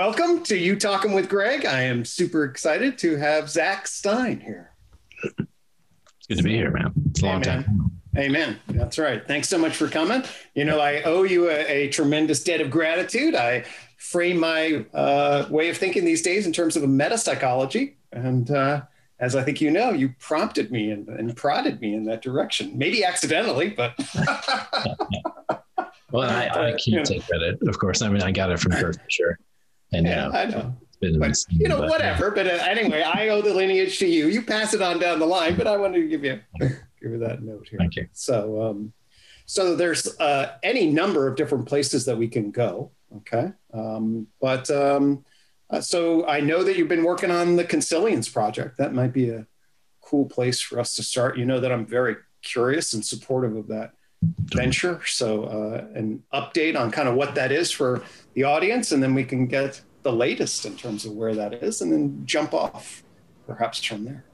Welcome to UTOKing with Gregg. I am super excited to have Zak Stein here. It's good to be here, man. It's a long Amen. time. Amen. That's right. Thanks so much for coming. You know, I owe you a, a tremendous debt of gratitude. I frame my uh, way of thinking these days in terms of a meta psychology. And uh, as I think you know, you prompted me and, and prodded me in that direction. Maybe accidentally, but Well, I, I Uh, can't know. take credit, of course. I mean, I got it from Kurt Fischer. And, yeah, you know, I know. it's been, But you know, but- whatever. But uh, anyway, I owe the lineage to you. You pass it on down the line, but I wanted to give you give you that note here. Thank you. So, um, so there's uh, any number of different places that we can go. Okay, um, but um, uh, so I know that you've been working on the Consilience project. That might be a cool place for us to start. You know that I'm very curious and supportive of that venture. So, uh, an update on kind of what that is for the audience, and then we can get the latest in terms of where that is, and then jump off perhaps from there.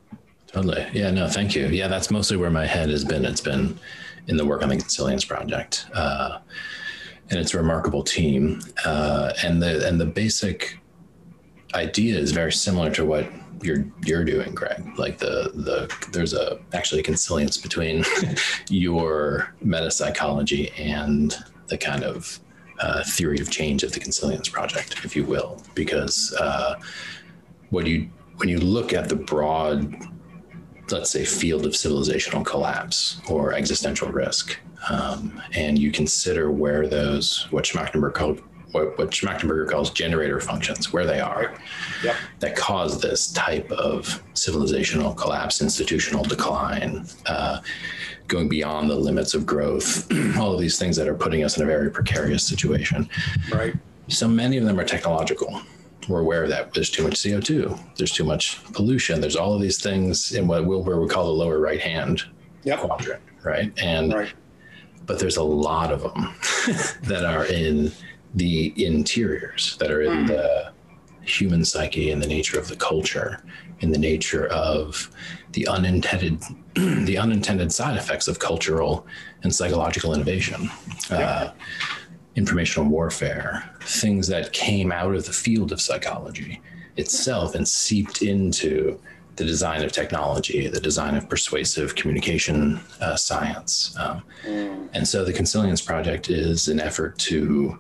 Totally. Yeah, no, thank you. Yeah, that's mostly where my head has been. It's been in the work on the Consilience project. Uh, and it's a remarkable team. Uh, and the and the basic idea is very similar to what you're you're doing, Gregg. Like the the there's a actually a consilience between your meta psychology and the kind of uh, theory of change of the Consilience project, if you will, because uh, what you when you look at the broad let's say field of civilizational collapse or existential risk um, and you consider where those what schmachtenberg called what, what Schmachtenberger calls generator functions where they are Yep. that cause this type of civilizational collapse institutional decline uh, going beyond the limits of growth all of these things that are putting us in a very precarious situation Right. so many of them are technological. We're aware of that. There's too much CO2. There's too much pollution. There's all of these things in what Wilber would call the lower right hand Yep. quadrant, right? And Right. but there's a lot of them that are in the interiors, that are in hmm. the human psyche, in the nature of the culture, in the nature of the unintended the unintended side effects of cultural and psychological innovation. Uh, informational warfare, things that came out of the field of psychology itself and seeped into the design of technology, the design of persuasive communication uh, science. Um, and so the Consilience Project is an effort to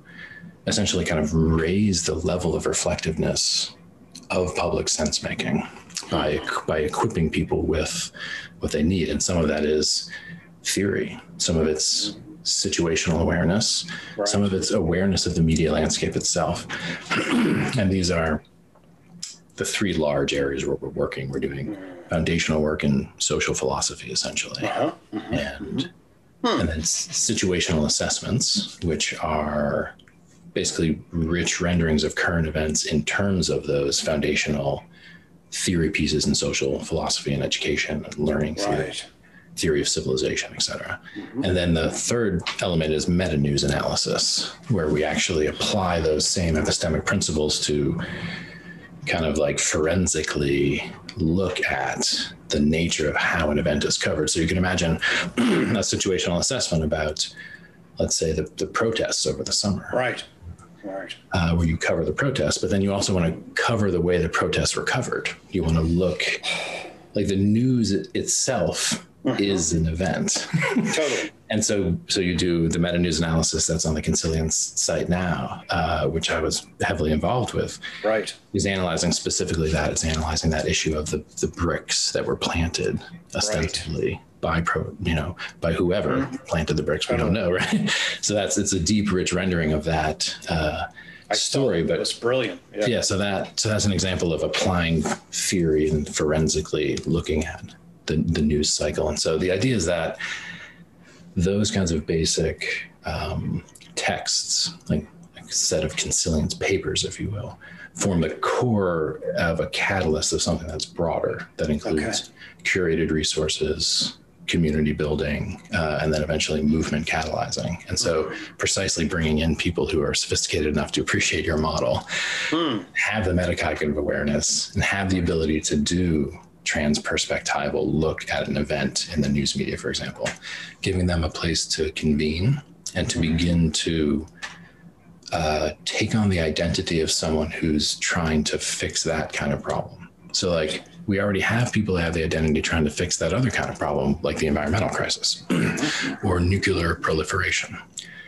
essentially kind of raise the level of reflectiveness of public sense making by, by equipping people with what they need. And some of that is theory, some of it's situational awareness, Right. some of it's awareness of the media landscape itself. and these are the three large areas where we're working. We're doing foundational work in social philosophy, essentially, Uh-huh. and and then situational assessments, which are basically rich renderings of current events in terms of those foundational theory pieces in social philosophy and education and learning theory Right. theory of civilization, et cetera. Mm-hmm. And then the third element is meta news analysis, where we actually apply those same epistemic principles to kind of like forensically look at the nature of how an event is covered. So you can imagine a situational assessment about, let's say, the, the protests over the summer Right. Right. uh, where you cover the protests, but then you also want to cover the way the protests were covered. You want to look like the news it- itself is an event. Totally. and so, so you do the meta news analysis that's on the Consilience site now, uh, which I was heavily involved with, Right. is analyzing specifically that. It's analyzing that issue of the, the bricks that were planted ostensibly by pro, you know, by whoever planted the bricks. We don't know, right? So that's it's a deep, rich rendering of that uh, story. But it's brilliant. Yeah. yeah, so that so that's an example of applying theory and forensically looking at the, the news cycle. And so the idea is that those kinds of basic um, texts, like a set of consilience papers, if you will, form the core of a catalyst of something that's broader that includes curated resources, community building, uh, and then eventually movement catalyzing. And so, precisely bringing in people who are sophisticated enough to appreciate your model, Hmm. have the metacognitive awareness, and have the ability to do transperspectival look at an event in the news media, for example, giving them a place to convene and to begin to uh, take on the identity of someone who's trying to fix that kind of problem. So, like, we already have people that have the identity trying to fix that other kind of problem, like the environmental crisis or nuclear proliferation.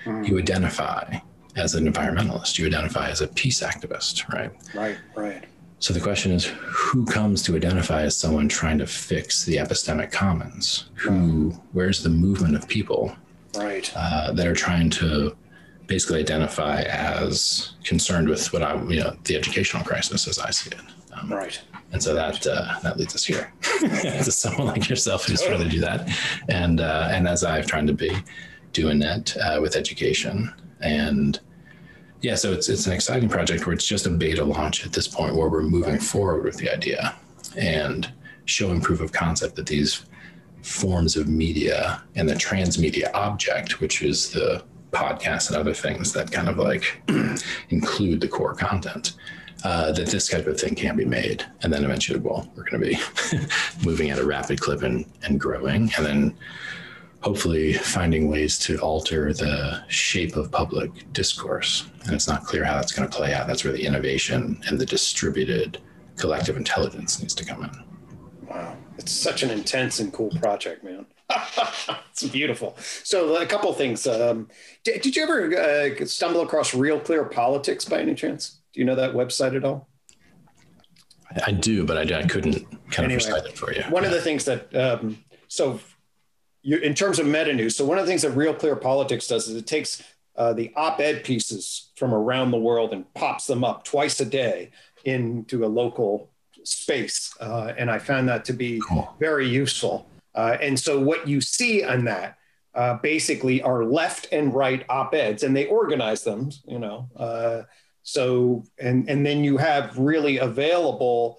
Mm. You identify as an environmentalist, you identify as a peace activist, right? Right, right. So the question is who comes to identify as someone trying to fix the epistemic commons? Who, where's the movement of people right. Uh, that are trying to basically identify as concerned with what I, you know, the educational crisis as I see it. Um, right. And so that uh, that leads us here. To someone like yourself who's trying to do that, and uh, and as I've tried to be doing that uh, with education, and yeah, so it's it's an exciting project where it's just a beta launch at this point, where we're moving forward with the idea and showing proof of concept that these forms of media and the transmedia object, which is the podcast and other things that kind of like include the core content, uh, that this type of thing can be made. And then eventually, well, we're going to be moving at a rapid clip and, and growing. And then hopefully finding ways to alter the shape of public discourse. And it's not clear how that's going to play out. That's where the innovation and the distributed collective intelligence needs to come in. Wow. It's such an intense and cool project, man. it's beautiful. So, a couple things. Um, did, did, you ever uh, stumble across Real Clear Politics by any chance? Do you know that website at all? I, do, but I, I couldn't kind anyway, of recite it for you. One yeah. of the things that, um, so you, in terms of meta news, so one of the things that Real Clear Politics does is it takes uh, the op-ed pieces from around the world and pops them up twice a day into a local space, uh, and I found that to be cool. very useful. Uh, and so what you see on that uh, basically are left and right op-eds, and they organize them, you know. So, and, and then you have really available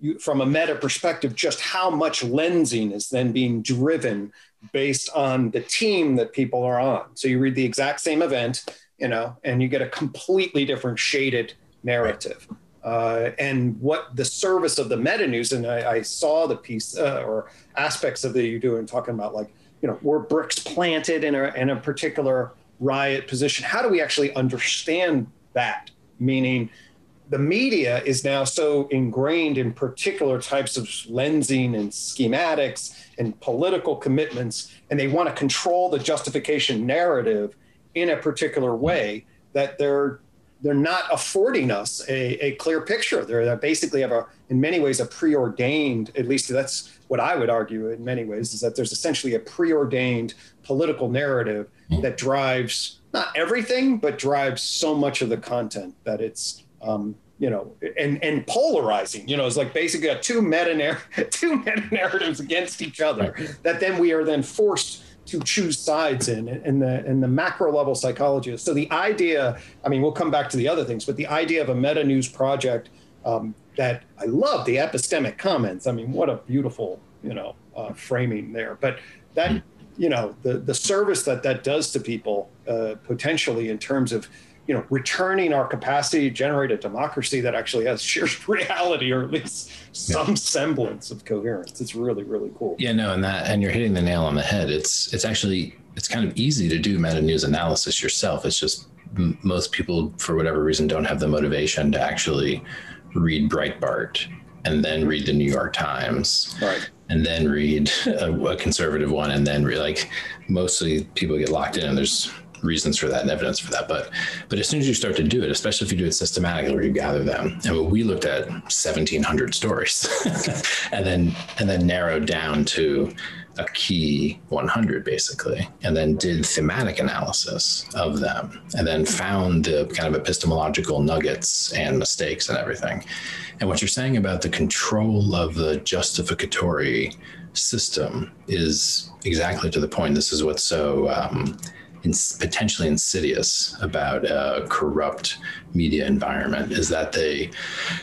you, from a meta perspective, just how much lensing is then being driven based on the team that people are on. So you read the exact same event, you know, and you get a completely different shaded narrative. Uh, and what the service of the meta news, and I, I saw the piece uh, or aspects of the you doing talking about like, you know, were bricks planted in a, in a particular riot position? How do we actually understand that? Meaning the media is now so ingrained in particular types of lensing and schematics and political commitments, and they want to control the justification narrative in a particular way that they're they're not affording us a, a clear picture. They're, they basically have a, in many ways, a preordained. At least that's what I would argue. In many ways, is that there's essentially a preordained political narrative that drives not everything, but drives so much of the content that it's um, you know, and and polarizing. You know, it's like basically a two meta narr- two meta narratives against each other that then we are then forced to choose sides in in the in the macro level psychology. So the idea, I mean, we'll come back to the other things, but the idea of a meta news project um, that I love the epistemic commons. I mean, what a beautiful you know uh, framing there. But that you know the the service that that does to people uh, potentially in terms of you know returning our capacity to generate a democracy that actually has sheer reality or at least some yeah. semblance of coherence. It's really really cool. Yeah no and that and you're hitting the nail on the head. It's it's actually it's kind of easy to do meta news analysis yourself. It's just m- most people for whatever reason don't have the motivation to actually read Breitbart and then read the new york times. Right. And then read a, a conservative one and then read like mostly people get locked in and there's reasons for that and evidence for that. But but as soon as you start to do it especially if you do it systematically where you gather them and we looked at 1700 stories and then and then narrowed down to a key 100 basically and then did thematic analysis of them and then found the kind of epistemological nuggets and mistakes and everything. And what you're saying about the control of the justificatory system is exactly to the point. This is what's so um, potentially insidious about a corrupt media environment is that they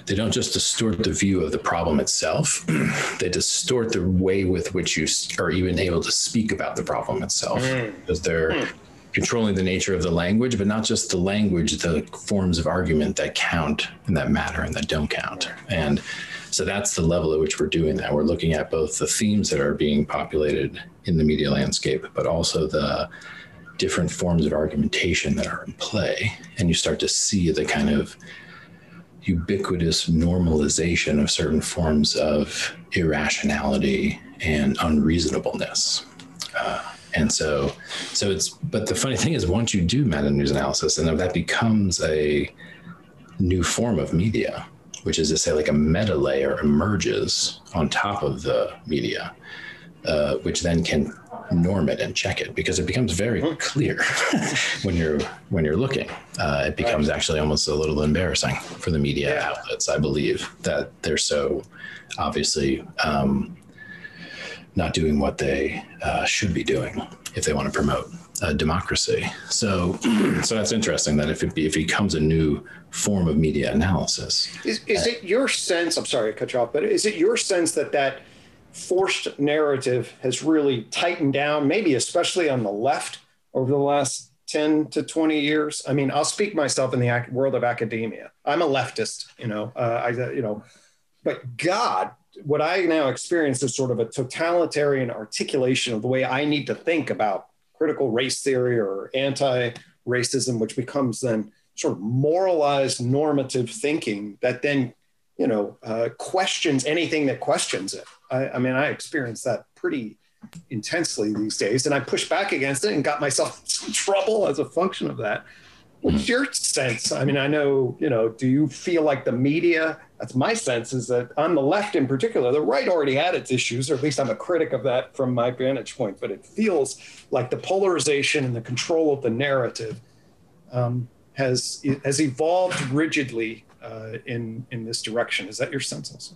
they don't just distort the view of the problem itself they distort the way with which you are even able to speak about the problem itself mm. because they're mm. controlling the nature of the language but not just the language the forms of argument that count and that matter and that don't count and so that's the level at which we're doing that we're looking at both the themes that are being populated in the media landscape but also the different forms of argumentation that are in play, and you start to see the kind of ubiquitous normalization of certain forms of irrationality and unreasonableness. Uh, and so, so it's, but the funny thing is, once you do meta news analysis, and that becomes a new form of media, which is to say, like a meta layer emerges on top of the media, uh, which then can norm it and check it because it becomes very hmm. clear when you're when you're looking. Uh, it becomes actually almost a little embarrassing for the media yeah. outlets, I believe, that they're so obviously um, not doing what they uh, should be doing if they want to promote uh, democracy. So, so that's interesting that if it, be, if it becomes a new form of media analysis, is, is it your sense? I'm sorry to cut you off, but is it your sense that that forced narrative has really tightened down, maybe especially on the left over the last 10 to 20 years. I mean, I'll speak myself in the world of academia. I'm a leftist, you know, uh, I, you know, but God, what I now experience is sort of a totalitarian articulation of the way I need to think about critical race theory or anti-racism, which becomes then sort of moralized normative thinking that then, you know, uh, questions anything that questions it. I, I mean, I experience that pretty intensely these days, and I pushed back against it and got myself in some trouble as a function of that. What's your sense? I mean, I know, you know, do you feel like the media, that's my sense, is that on the left in particular, the right already had its issues, or at least I'm a critic of that from my vantage point, but it feels like the polarization and the control of the narrative um, has, has evolved rigidly uh, in, in this direction. Is that your sense also?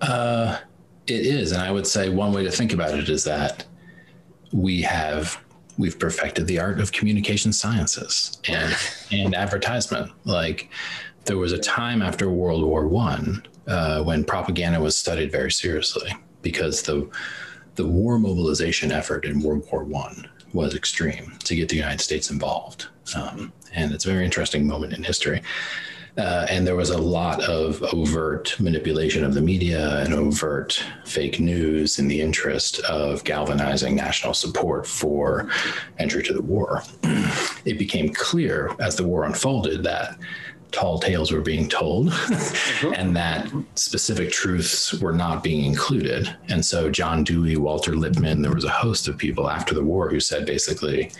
Uh, it is, and I would say one way to think about it is that we have we've perfected the art of communication sciences and and advertisement. Like there was a time after World War One uh, when propaganda was studied very seriously because the the war mobilization effort in World War One was extreme to get the United States involved, um, and it's a very interesting moment in history. Uh, and there was a lot of overt manipulation of the media and overt fake news in the interest of galvanizing national support for entry to the war. It became clear as the war unfolded that tall tales were being told mm-hmm. and that specific truths were not being included. And so John Dewey, Walter Lippmann, there was a host of people after the war who said basically,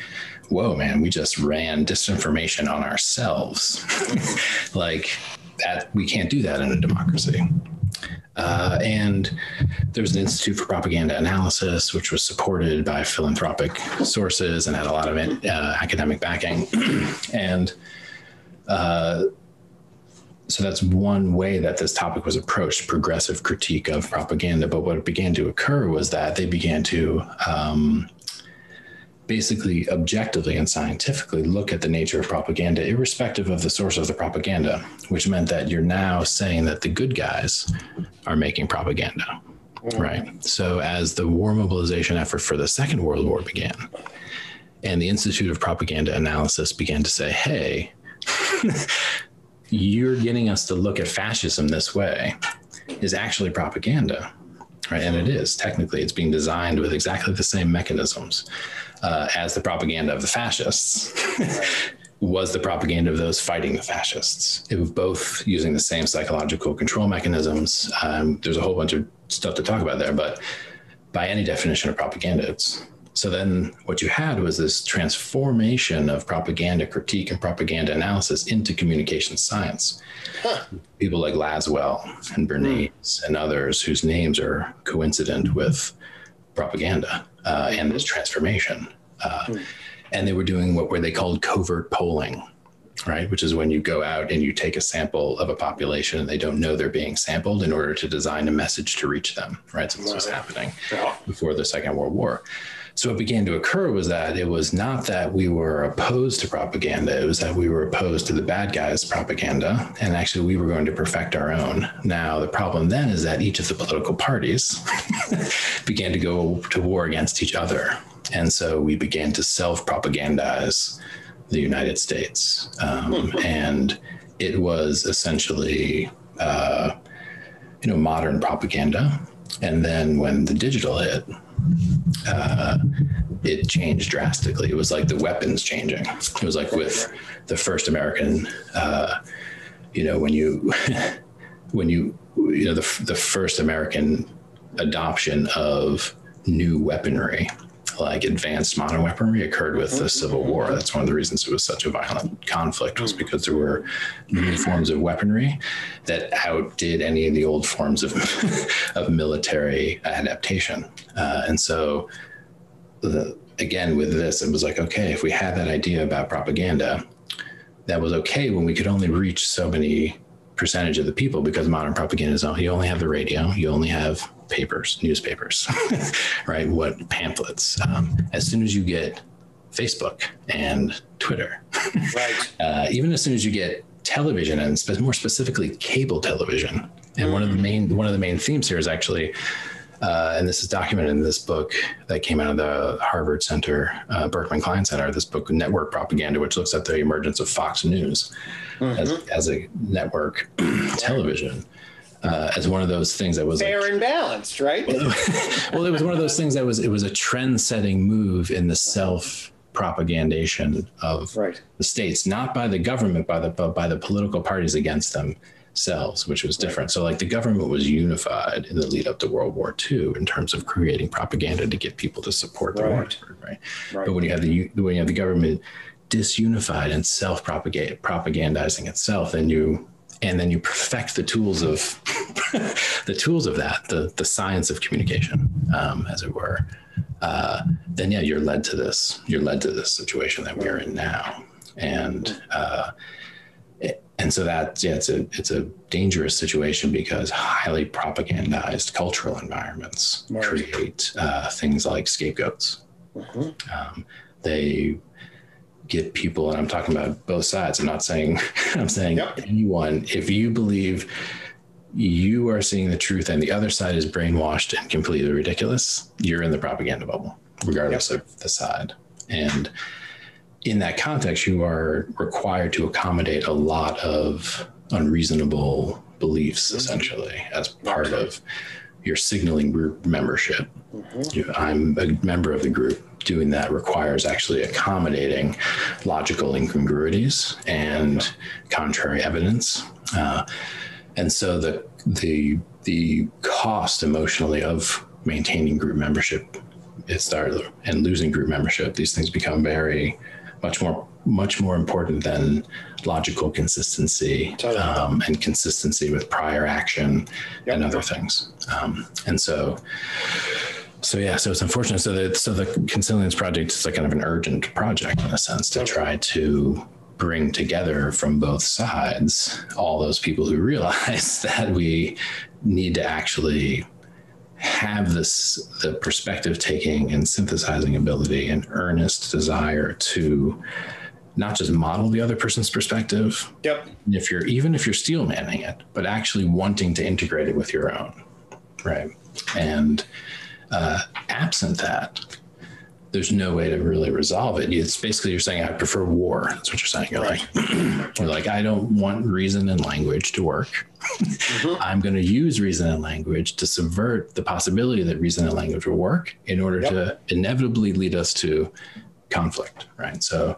whoa, man, we just ran disinformation on ourselves. like that, we can't do that in a democracy. Uh, and there was an Institute for Propaganda Analysis, which was supported by philanthropic sources and had a lot of uh, academic backing. and uh, so that's one way that this topic was approached progressive critique of propaganda. But what began to occur was that they began to um, basically objectively and scientifically look at the nature of propaganda, irrespective of the source of the propaganda, which meant that you're now saying that the good guys are making propaganda. Right. So, as the war mobilization effort for the Second World War began, and the Institute of Propaganda Analysis began to say, hey, you're getting us to look at fascism this way, is actually propaganda. Right. And it is technically, it's being designed with exactly the same mechanisms uh, as the propaganda of the fascists was the propaganda of those fighting the fascists. It was both using the same psychological control mechanisms. Um, there's a whole bunch of stuff to talk about there, but by any definition of propaganda, it's so then what you had was this transformation of propaganda critique and propaganda analysis into communication science. Huh. People like Lasswell and Bernays mm. and others whose names are coincident with propaganda uh, and this transformation. Uh, mm. And they were doing what were they called covert polling, right? Which is when you go out and you take a sample of a population and they don't know they're being sampled in order to design a message to reach them, right? So this was happening before the Second World War. So what began to occur was that it was not that we were opposed to propaganda, it was that we were opposed to the bad guys' propaganda. And actually, we were going to perfect our own. Now, the problem then is that each of the political parties began to go to war against each other. And so we began to self propagandize the United States. Um, hmm. and it was essentially, uh, you know, modern propaganda and then when the digital hit, uh, it changed drastically. It was like the weapons changing. It was like with the first American, uh, you know, when you when you you know the the first American adoption of new weaponry like advanced modern weaponry occurred with the Civil War. That's one of the reasons it was such a violent conflict was because there were new forms of weaponry that outdid any of the old forms of of military adaptation. Uh, and so, the, again, with this, it was like, okay, if we had that idea about propaganda, that was okay when we could only reach so many percentage of the people because modern propaganda is you only have the radio, you only have papers, newspapers, right? What pamphlets. Um, as soon as you get Facebook and Twitter, right? Uh, even as soon as you get television and spe- more specifically cable television, and mm-hmm. one of the main one of the main themes here is actually. Uh, and this is documented in this book that came out of the Harvard Center, uh, Berkman Klein Center, this book, Network Propaganda, which looks at the emergence of Fox News mm-hmm. as, as a network television uh, as one of those things that was fair like, and balanced, right? well, it was one of those things that was it was a trend-setting move in the self propagandation of right. the states, not by the government, by the but by the political parties against themselves, which was different. Right. So, like the government was unified in the lead up to World War II in terms of creating propaganda to get people to support the right. war, right? right? But when you have the when you have the government disunified and self propagate propagandizing itself, then you and then you perfect the tools of the tools of that, the the science of communication, um, as it were. Uh, then yeah, you're led to this. You're led to this situation that we're in now, and uh, and so that yeah, it's a it's a dangerous situation because highly propagandized cultural environments right. create uh, things like scapegoats. Mm-hmm. Um, they get people, and I'm talking about both sides. I'm not saying, I'm saying yep. anyone, if you believe you are seeing the truth and the other side is brainwashed and completely ridiculous, you're in the propaganda bubble, regardless yep. of the side. And in that context, you are required to accommodate a lot of unreasonable beliefs, mm-hmm. essentially, as part of your signaling group membership. Mm-hmm. I'm a member of the group doing that requires actually accommodating logical incongruities and contrary evidence. Uh, and so the the the cost emotionally of maintaining group membership is there and losing group membership, these things become very much more much more important than logical consistency um, and consistency with prior action yep. and other things. Um, and so so yeah, so it's unfortunate. So the so the Consilience project is like kind of an urgent project in a sense to try to bring together from both sides all those people who realize that we need to actually have this the perspective taking and synthesizing ability and earnest desire to not just model the other person's perspective. Yep. If you're even if you're steel manning it, but actually wanting to integrate it with your own. Right. And uh, absent that, there's no way to really resolve it. It's basically you're saying, I prefer war. That's what you're saying. You're right. like, you're like, I don't want reason and language to work. Mm-hmm. I'm going to use reason and language to subvert the possibility that reason and language will work in order yep. to inevitably lead us to conflict. Right. So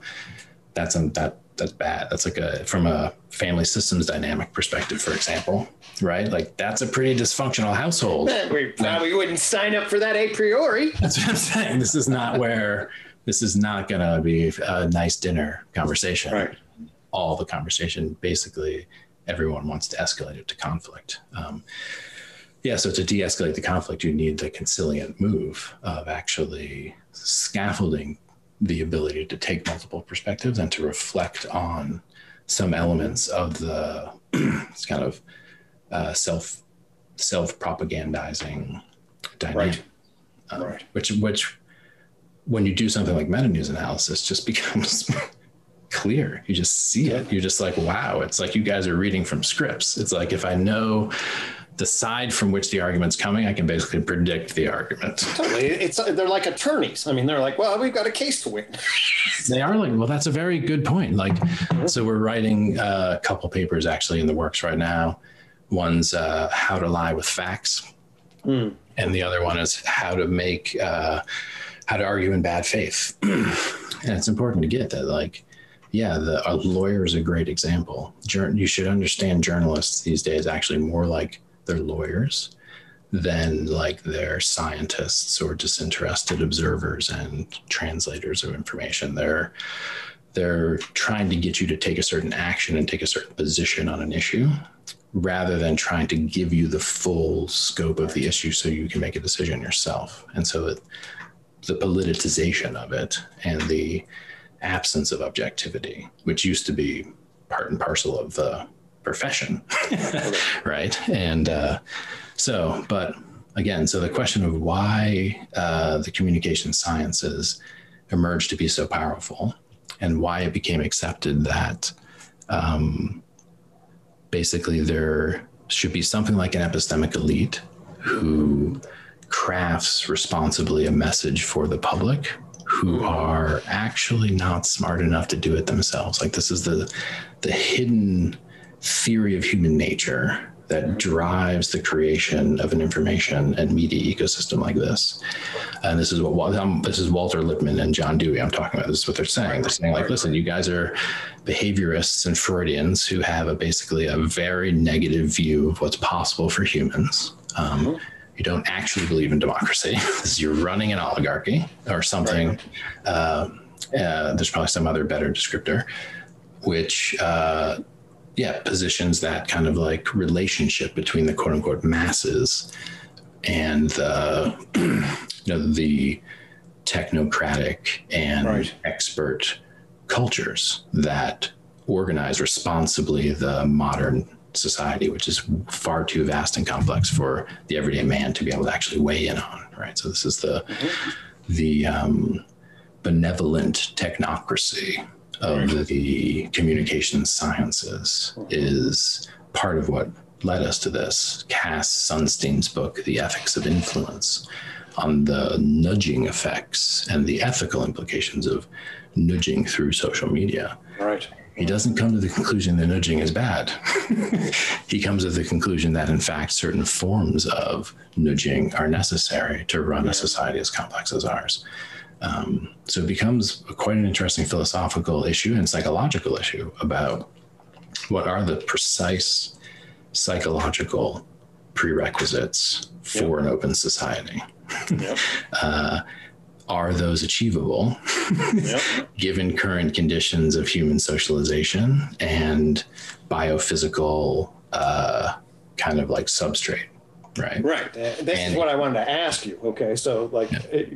that's um, that that's bad. That's like a from a family systems dynamic perspective, for example, right? Like that's a pretty dysfunctional household. We probably like, wouldn't sign up for that a priori. That's what I'm saying. This is not where this is not going to be a nice dinner conversation. Right. All the conversation, basically, everyone wants to escalate it to conflict. Um, yeah, so to de-escalate the conflict, you need the conciliant move of actually scaffolding the ability to take multiple perspectives and to reflect on some elements of the it's kind of uh, self self propagandizing dynamic, right. Um, right. which which when you do something like meta news analysis just becomes clear. You just see it. You're just like, wow. It's like you guys are reading from scripts. It's like if I know the side from which the argument's coming, I can basically predict the argument. Totally. It's they're like attorneys. I mean, they're like, well, we've got a case to win. they are like, well, that's a very good point. Like, mm-hmm. so we're writing a couple papers actually in the works right now. One's uh, how to lie with facts. Mm. and the other one is how to make uh, how to argue in bad faith. and it's important to get that, like, yeah, the a lawyer is a great example. you should understand journalists these days actually more like they're lawyers than like they're scientists or disinterested observers and translators of information. They're they're trying to get you to take a certain action and take a certain position on an issue rather than trying to give you the full scope of the issue so you can make a decision yourself. And so it, the politicization of it and the absence of objectivity, which used to be part and parcel of the profession, right? And uh, so, but again, so the question of why uh, the communication sciences emerged to be so powerful and why it became accepted that um, basically there should be something like an epistemic elite who crafts responsibly a message for the public who are actually not smart enough to do it themselves. Like this is the the hidden theory of human nature that drives the creation of an information and media ecosystem like this. And this is what um, this is Walter Lippmann and John Dewey. I'm talking about. This is what they're saying. They're saying like, listen, you guys are behaviorists and Freudians who have a basically a very negative view of what's possible for humans. Um, mm-hmm. You don't actually believe in democracy. you're running an oligarchy or something. Right. Uh, uh, there's probably some other better descriptor, which uh, yeah positions that kind of like relationship between the quote unquote masses and the you know the technocratic and right. expert cultures that organize responsibly the modern society, which is far too vast and complex for the everyday man to be able to actually weigh in on. Right. So this is the mm-hmm. the um, benevolent technocracy of the communication sciences is part of what led us to this. Cass Sunstein's book, The Ethics of Influence, on the nudging effects and the ethical implications of nudging through social media. Right. He doesn't come to the conclusion that nudging is bad. he comes to the conclusion that, in fact, certain forms of nudging are necessary to run a society as complex as ours. Um, so it becomes quite an interesting philosophical issue and psychological issue about what are the precise psychological prerequisites for yep. an open society. Yep. uh, are those achievable yep. given current conditions of human socialization and biophysical uh, kind of like substrate? Right. Right. This and, is what I wanted to ask you. Okay. So, like,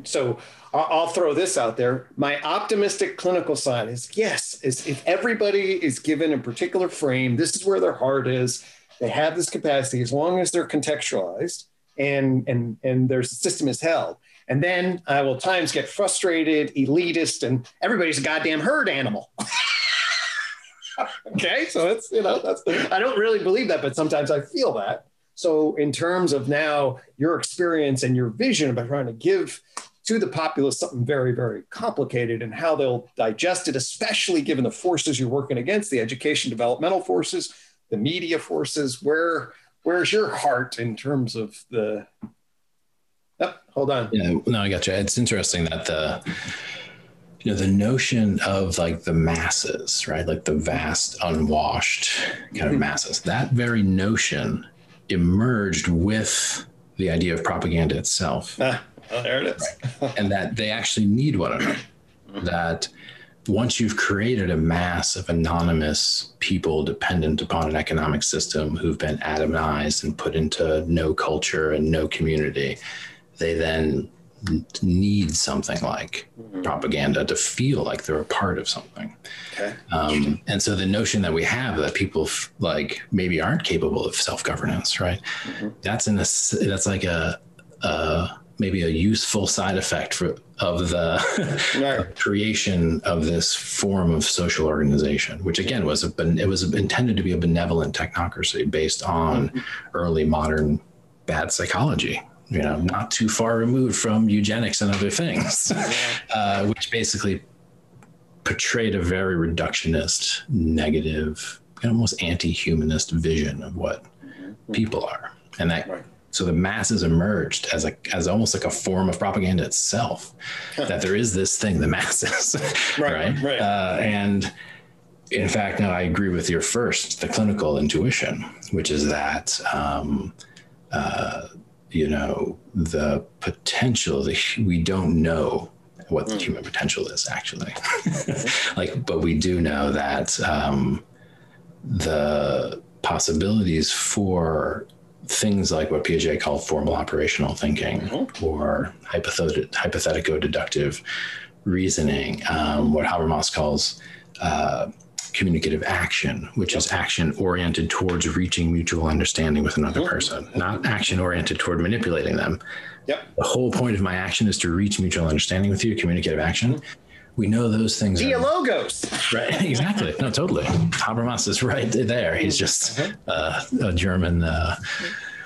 so I'll throw this out there. My optimistic clinical side is yes, is if everybody is given a particular frame, this is where their heart is. They have this capacity as long as they're contextualized and and and their system is held. And then I uh, will times get frustrated, elitist, and everybody's a goddamn herd animal. okay, so that's you know that's I don't really believe that, but sometimes I feel that. So in terms of now your experience and your vision about trying to give to the populace something very, very complicated and how they'll digest it, especially given the forces you're working against, the education developmental forces, the media forces. Where where's your heart in terms of the oh, hold on. Yeah, no, I got you. It's interesting that the you know the notion of like the masses right like the vast unwashed kind of mm-hmm. masses that very notion emerged with the idea of propaganda itself ah. Oh, there it is. right. And that they actually need one another. that once you've created a mass of anonymous people dependent upon an economic system who've been atomized and put into no culture and no community, they then need something like mm-hmm. propaganda to feel like they're a part of something. Okay. Um, and so the notion that we have that people f- like maybe aren't capable of self governance, right? Mm-hmm. That's in a that's like a, a maybe a useful side effect for, of the right. creation of this form of social organization, which again was a it was intended to be a benevolent technocracy based on mm-hmm. early modern bad psychology. You know, not too far removed from eugenics and other things, uh, which basically portrayed a very reductionist, negative, almost anti-humanist vision of what mm-hmm. people are, and that right so the masses emerged as a as almost like a form of propaganda itself. that there is this thing, the masses, right? right? right. Uh, and in fact, now I agree with your first, the clinical intuition, which is that um, uh, you know the potential. The, we don't know what the mm. human potential is actually, like, but we do know that um, the possibilities for things like what Piaget called formal operational thinking mm-hmm. or hypothet- hypothetico deductive reasoning, um, what Habermas calls uh, communicative action, which is action oriented towards reaching mutual understanding with another mm-hmm. person, not action oriented toward manipulating them. Yep. The whole point of my action is to reach mutual understanding with you, communicative action. We know those things. Are, right. Exactly. No, totally. Habermas is right there. He's just mm-hmm. uh, a German. Uh,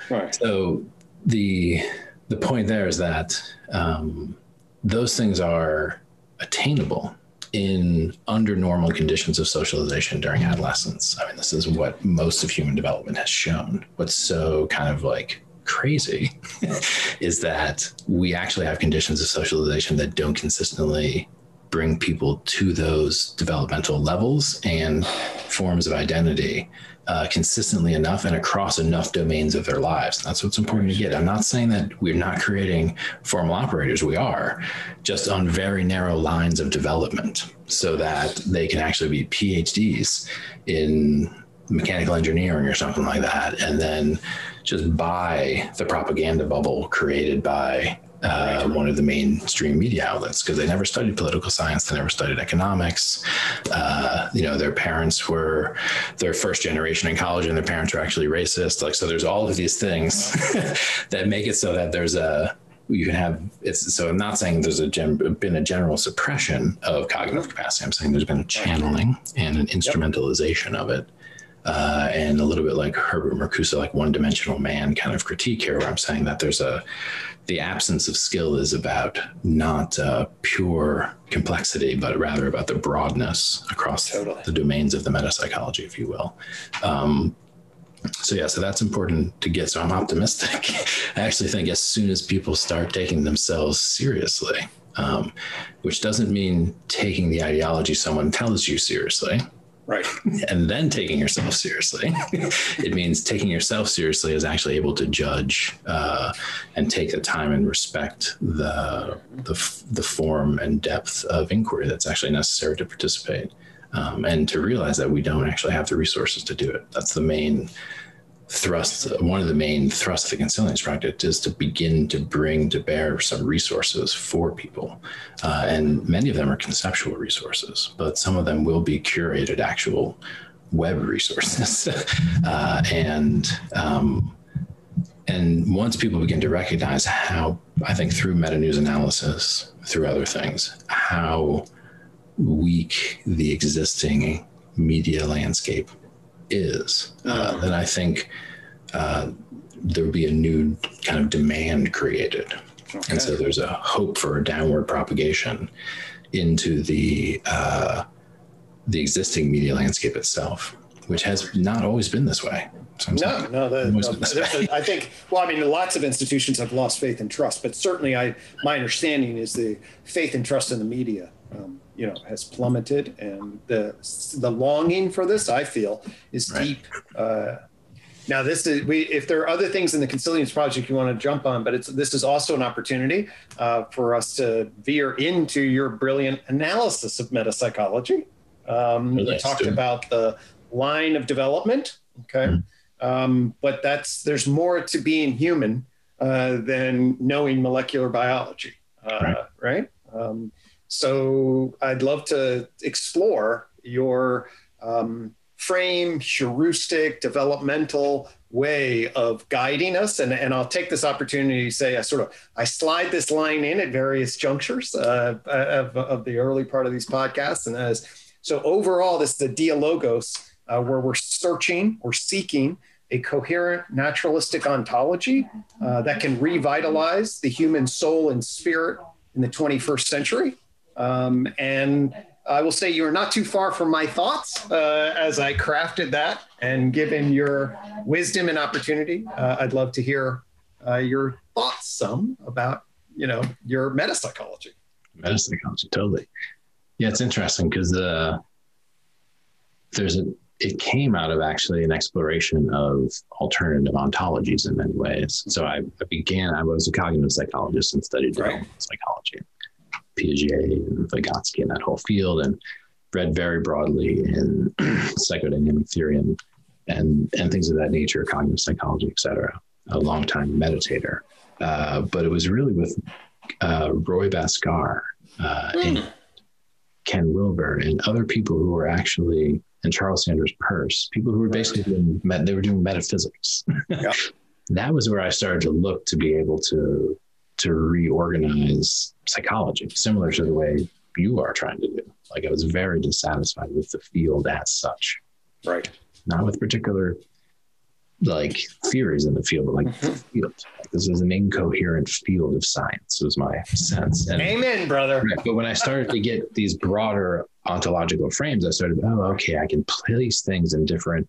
right. So the the point there is that um, those things are attainable in under normal conditions of socialization during adolescence. I mean, this is what most of human development has shown. What's so kind of like crazy is that we actually have conditions of socialization that don't consistently bring people to those developmental levels and forms of identity uh, consistently enough and across enough domains of their lives. That's what's important to get. I'm not saying that we're not creating formal operators. We are just on very narrow lines of development so that they can actually be PhDs in mechanical engineering or something like that. And then just buy the propaganda bubble created by uh, one of the mainstream media outlets because they never studied political science, they never studied economics. Uh, you know, their parents were their first generation in college, and their parents were actually racist. Like, so there's all of these things that make it so that there's a you can have it's so i'm not saying there's a been a general suppression of cognitive capacity i'm saying there's been a channeling and an instrumentalization yep. of it uh, and a little bit like Herbert Marcuse, like one dimensional man kind of critique here, where I'm saying that there's a the absence of skill is about not uh, pure complexity, but rather about the broadness across totally. the domains of the metapsychology, if you will. Um, so yeah, so that's important to get. So I'm optimistic. I actually think as soon as people start taking themselves seriously, um, which doesn't mean taking the ideology someone tells you seriously, Right. And then taking yourself seriously. it means taking yourself seriously is actually able to judge uh, and take the time and respect the, the, the form and depth of inquiry that's actually necessary to participate. Um, and to realize that we don't actually have the resources to do it. That's the main thrust, one of the main thrusts of the Consilience Project is to begin to bring to bear some resources for people. Uh, and many of them are conceptual resources, but some of them will be curated actual web resources. uh, and, um, and once people begin to recognize how, I think through meta news analysis, through other things, how weak the existing media landscape is, uh, then I think uh, there would be a new kind of demand created. Okay. And so there's a hope for a downward propagation into the uh, the existing media landscape itself, which has not always been this way. So no, no, the, no I think. Well, I mean, lots of institutions have lost faith and trust, but certainly, I my understanding is the faith and trust in the media um, you know has plummeted and the the longing for this i feel is right. deep uh, now this is we if there are other things in the consilience project you want to jump on but it's this is also an opportunity uh, for us to veer into your brilliant analysis of metapsychology um, we talked about the line of development okay mm-hmm. um, but that's there's more to being human uh, than knowing molecular biology uh, right, right? Um, so I'd love to explore your um, frame, heuristic, developmental way of guiding us. And, and I'll take this opportunity to say I sort of I slide this line in at various junctures uh, of, of, the early part of these podcasts. And as so overall, this is the dialogos uh, where we're searching, we're seeking a coherent naturalistic ontology uh, that can revitalize the human soul and spirit in the 21st century. Um, and I will say you are not too far from my thoughts uh, as I crafted that. And given your wisdom and opportunity, uh, I'd love to hear uh, your thoughts some about you know your meta psychology. Meta psychology, totally. Yeah, it's interesting because uh, there's a it came out of actually an exploration of alternative ontologies in many ways. So I, I began, I was a cognitive psychologist and studied right. psychology, Piaget and Vygotsky and that whole field, and read very broadly in psychodynamic theory and, and, and things of that nature, cognitive psychology, et cetera. A long time meditator. Uh, but it was really with uh, Roy Bhaskar uh, mm. and Ken Wilber and other people who were actually and Charles Sanders Peirce, people who were basically doing they were doing metaphysics. Yeah. that was where I started to look to be able to to reorganize psychology, similar to the way you are trying to do. Like I was very dissatisfied with the field as such. Right. Not with particular like theories in the field, but like mm-hmm. field. Like, this is an incoherent field of science, was my sense. And, Amen, brother. Right, but when I started to get these broader ontological frames, I started, oh, okay, I can place things in different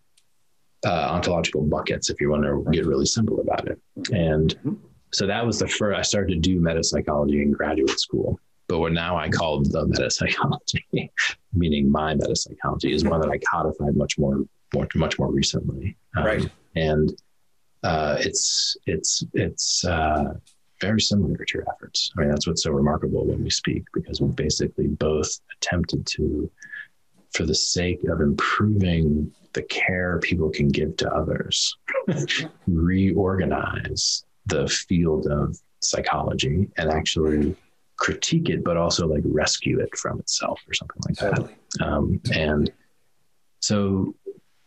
uh, ontological buckets if you want to get really simple about it. And mm-hmm. So that was the first, I started to do meta psychology in graduate school. But what now I call the meta psychology, meaning my meta psychology, is one that I codified much more, more much more recently. Um, right. And uh, it's it's it's uh, very similar to your efforts. I mean, that's what's so remarkable when we speak because we basically both attempted to, for the sake of improving the care people can give to others, reorganize the field of psychology and actually critique it, but also like rescue it from itself or something like totally. that. Um, and so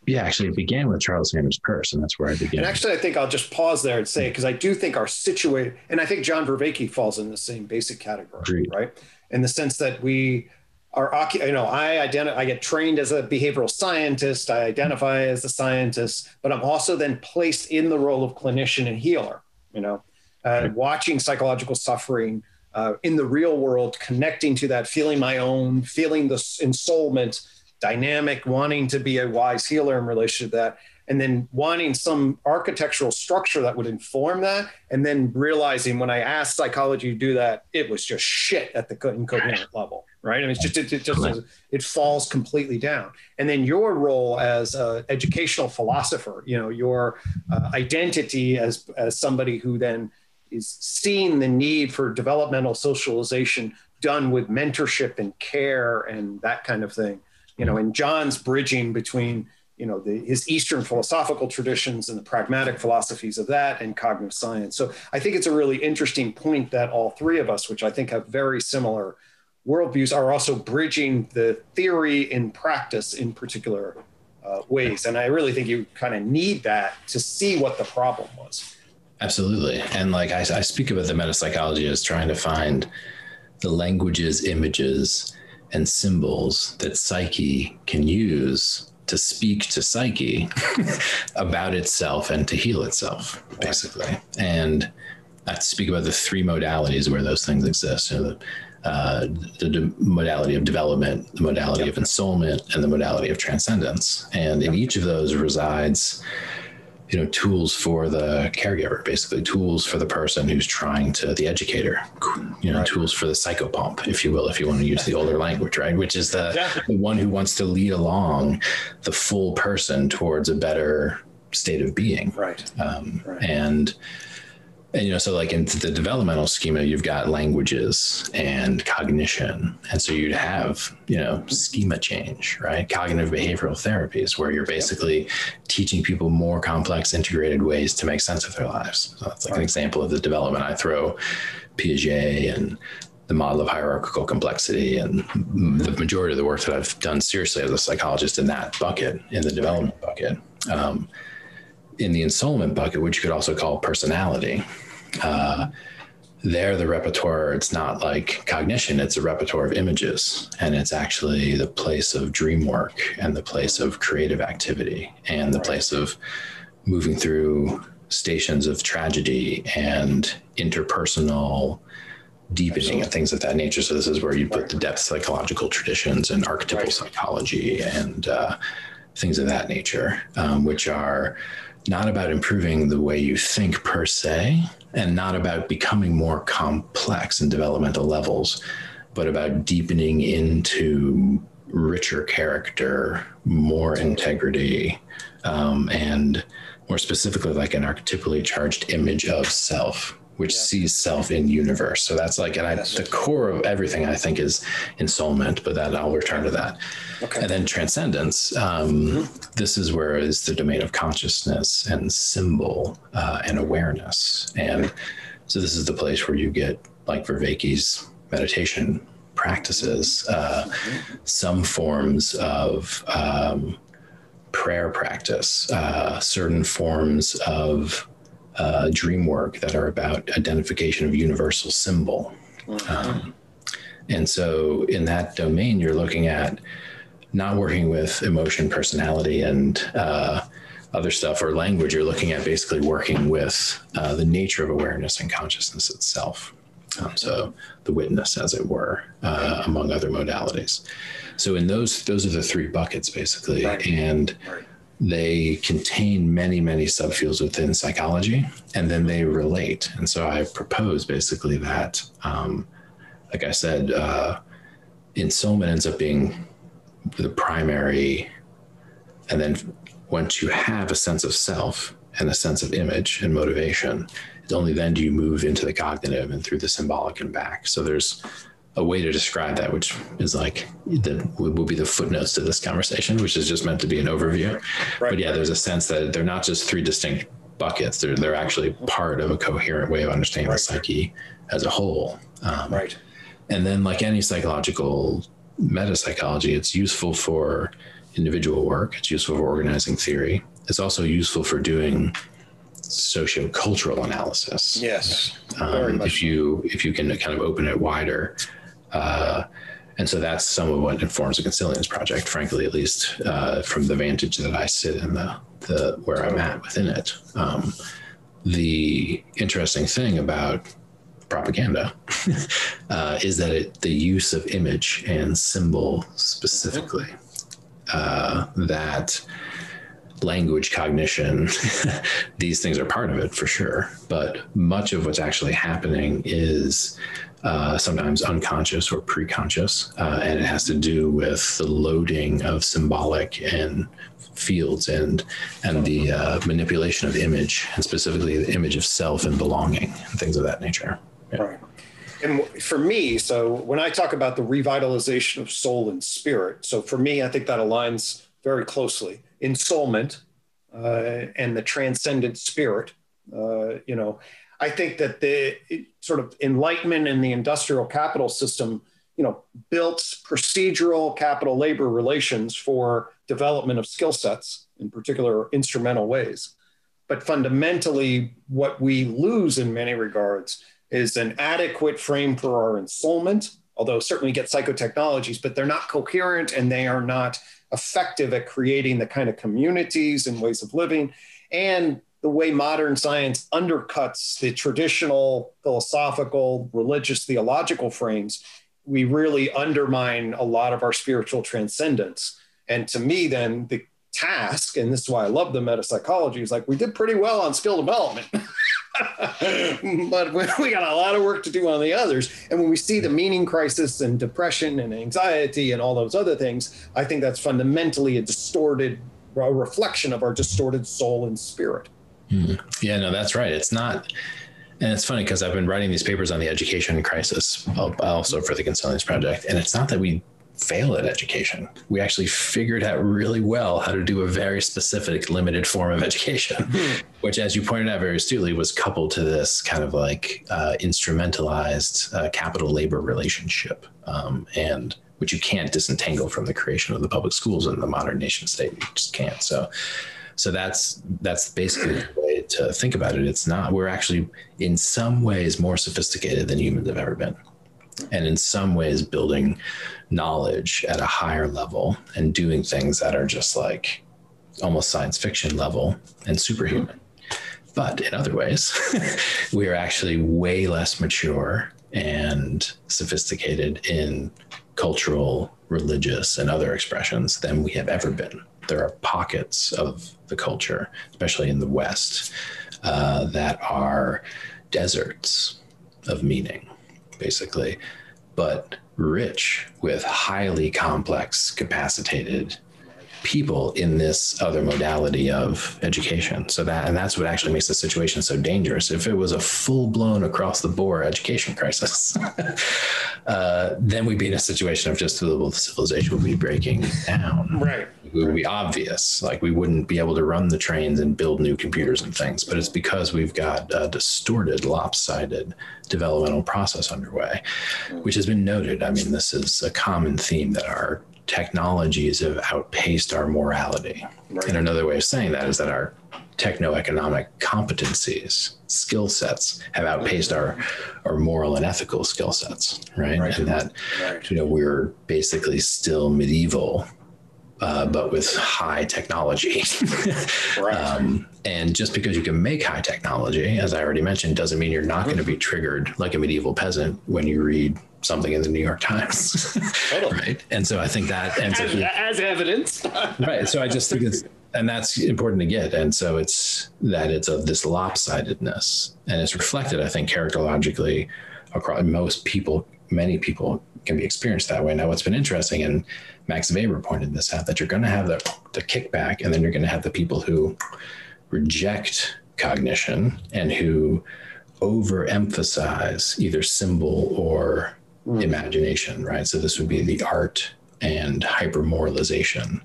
yeah, actually, it began with Charles Sanders Peirce, and that's where I began. And actually, I think I'll just pause there and say because I do think our situated, and I think John Vervaeke falls in the same basic category, Agreed. right? In the sense that we are, you know, I identify, I get trained as a behavioral scientist, I identify as a scientist, but I'm also then placed in the role of clinician and healer, you know, uh, watching psychological suffering. Uh, in the real world, connecting to that, feeling my own, feeling the ensoulment, dynamic, wanting to be a wise healer in relation to that, and then wanting some architectural structure that would inform that, and then realizing when I asked psychology to do that, it was just shit at the incoherent level, right? I mean, it's just it, it just it falls completely down. And then your role as an educational philosopher, you know, your uh, identity as as somebody who then is seeing the need for developmental socialization done with mentorship and care and that kind of thing you know, and John's bridging between, you know, the, his Eastern philosophical traditions and the pragmatic philosophies of that and cognitive science. So I think it's a really interesting point that all three of us, which I think have very similar worldviews, are also bridging the theory and practice in particular uh, ways. And I really think you kind of need that to see what the problem was. Absolutely. And like I, I speak about the meta psychology as trying to find the languages, images, and symbols that psyche can use to speak to psyche about itself and to heal itself, basically. And I speak about the three modalities where those things exist. You know, the, uh, the de- modality of development, the modality yep. of ensoulment, and the modality of transcendence. And in each of those resides you know tools for the caregiver basically tools for the person who's trying to the educator you know right. tools for the psychopomp if you will if you want to use the older language right which is the, the one who wants to lead along the full person towards a better state of being right, um, right. and and you know so like in the developmental schema you've got languages and cognition. And so you'd have you know schema change right? Cognitive behavioral therapies where you're basically teaching people more complex integrated ways to make sense of their lives. So that's like right. an example of the development. I throw piaget and the model of hierarchical complexity and the majority of the work that i've done seriously as a psychologist in that bucket in the development bucket um, in the ensoulment bucket, which you could also call personality, uh, there the repertoire it's not like cognition it's a repertoire of images and it's actually the place of dream work and the place of creative activity and the place of moving through stations of tragedy and interpersonal deepening Absolutely. and things of that nature so this is where you put the depth psychological traditions and archetypal right. psychology and uh, things of that nature um, which are not about improving the way you think per se, and not about becoming more complex in developmental levels, but about deepening into richer character, more integrity, um, and more specifically, like an archetypally charged image of self, which yeah. sees self in universe. So that's like, and I, the core of everything I think is ensoulment, but that I'll return to that. Okay. And then transcendence. Um, mm-hmm. This is where is the domain of consciousness and symbol uh, and awareness. And so this is the place where you get like Vervaeke's meditation practices, uh, some forms of um, prayer practice, uh, certain forms of uh, dream work that are about identification of universal symbol. Um, and so, in that domain, you're looking at not working with emotion, personality, and uh, other stuff or language. You're looking at basically working with uh, the nature of awareness and consciousness itself. Um, so the witness, as it were, uh, among other modalities. So in those, those are the three buckets basically, right. and right. They contain many, many subfields within psychology, and then they relate. And so I propose basically that, um, like I said, uh, ensoulment ends up being the primary, and then once you have a sense of self and a sense of image and motivation, it's only then do you move into the cognitive and through the symbolic and back. So there's a way to describe that, which is like the will be the footnotes to this conversation, which is just meant to be an overview. Right. But yeah, there's a sense that they're not just three distinct buckets; they're they're actually part of a coherent way of understanding right. the psyche as a whole. Um, right. And then, like any psychological meta psychology, it's useful for individual work. It's useful for organizing theory. It's also useful for doing sociocultural analysis. Yes, um, if you if you can kind of open it wider, uh, and so that's some of what informs the Consilience project. Frankly, at least uh, from the vantage that I sit in the the where I'm at within it. Um, the interesting thing about propaganda uh, is that it, the use of image and symbol specifically uh, that language cognition these things are part of it for sure but much of what's actually happening is uh, sometimes unconscious or preconscious uh, and it has to do with the loading of symbolic and fields and and the uh, manipulation of image and specifically the image of self and belonging and things of that nature yeah. right and for me so when i talk about the revitalization of soul and spirit so for me i think that aligns very closely ensoulment uh, and the transcendent spirit. Uh, you know, I think that the sort of enlightenment in the industrial capital system, you know, built procedural capital labor relations for development of skill sets, in particular instrumental ways. But fundamentally, what we lose in many regards is an adequate frame for our ensoulment, although certainly get psychotechnologies, but they're not coherent and they are not effective at creating the kind of communities and ways of living and the way modern science undercuts the traditional philosophical, religious, theological frames, we really undermine a lot of our spiritual transcendence. And to me, then the task, and this is why I love the meta psychology, is like we did pretty well on skill development. but we got a lot of work to do on the others. And when we see the meaning crisis and depression and anxiety and all those other things, I think that's fundamentally a distorted a reflection of our distorted soul and spirit. Mm. Yeah, no, that's right. It's not. And it's funny because I've been writing these papers on the education crisis, also for the Consilience Project. And it's not that we fail at education. We actually figured out really well how to do a very specific, limited form of education, hmm. which, as you pointed out very astutely, was coupled to this kind of like uh, instrumentalized uh, capital labor relationship, um, and which you can't disentangle from the creation of the public schools in the modern nation state. You just can't. So, so that's that's basically the way to think about it. It's not. We're actually in some ways more sophisticated than humans have ever been and in some ways building knowledge at a higher level and doing things that are just like almost science fiction level and superhuman. But in other ways, we are actually way less mature and sophisticated in cultural, religious, and other expressions than we have ever been. there are pockets of the culture, especially in the West, uh, that are deserts of meaning, basically, but rich with highly complex, capacitated people in this other modality of education. So that and that's what actually makes the situation so dangerous. If it was a full blown across the board education crisis, uh, then we'd be in a situation of just the civilization would be breaking down. Right. It would be obvious. Like we wouldn't be able to run the trains and build new computers and things. But it's because we've got a distorted, lopsided developmental process underway, hmm. which has been noted. I mean, this is a common theme that our technologies have outpaced our morality. Right. And another way of saying that is that our techno-economic competencies, skill sets have outpaced our our moral and ethical skill sets, right? right. And that right. you know we're basically still medieval uh, but with high technology. right. um, and just because you can make high technology, as I already mentioned, doesn't mean you're not going to be triggered like a medieval peasant when you read something in the New York Times. right. And so I think that and so as, as evidence. right. So I just think it's and that's important to get. And so it's that it's of this lopsidedness. And it's reflected, I think, characterologically across most people, many people can be experienced that way. Now, what's been interesting, and Max Weber pointed this out, that you're going to have the, the kickback, and then you're going to have the people who reject cognition and who overemphasize either symbol or mm. imagination, right? So this would be the art and hypermoralization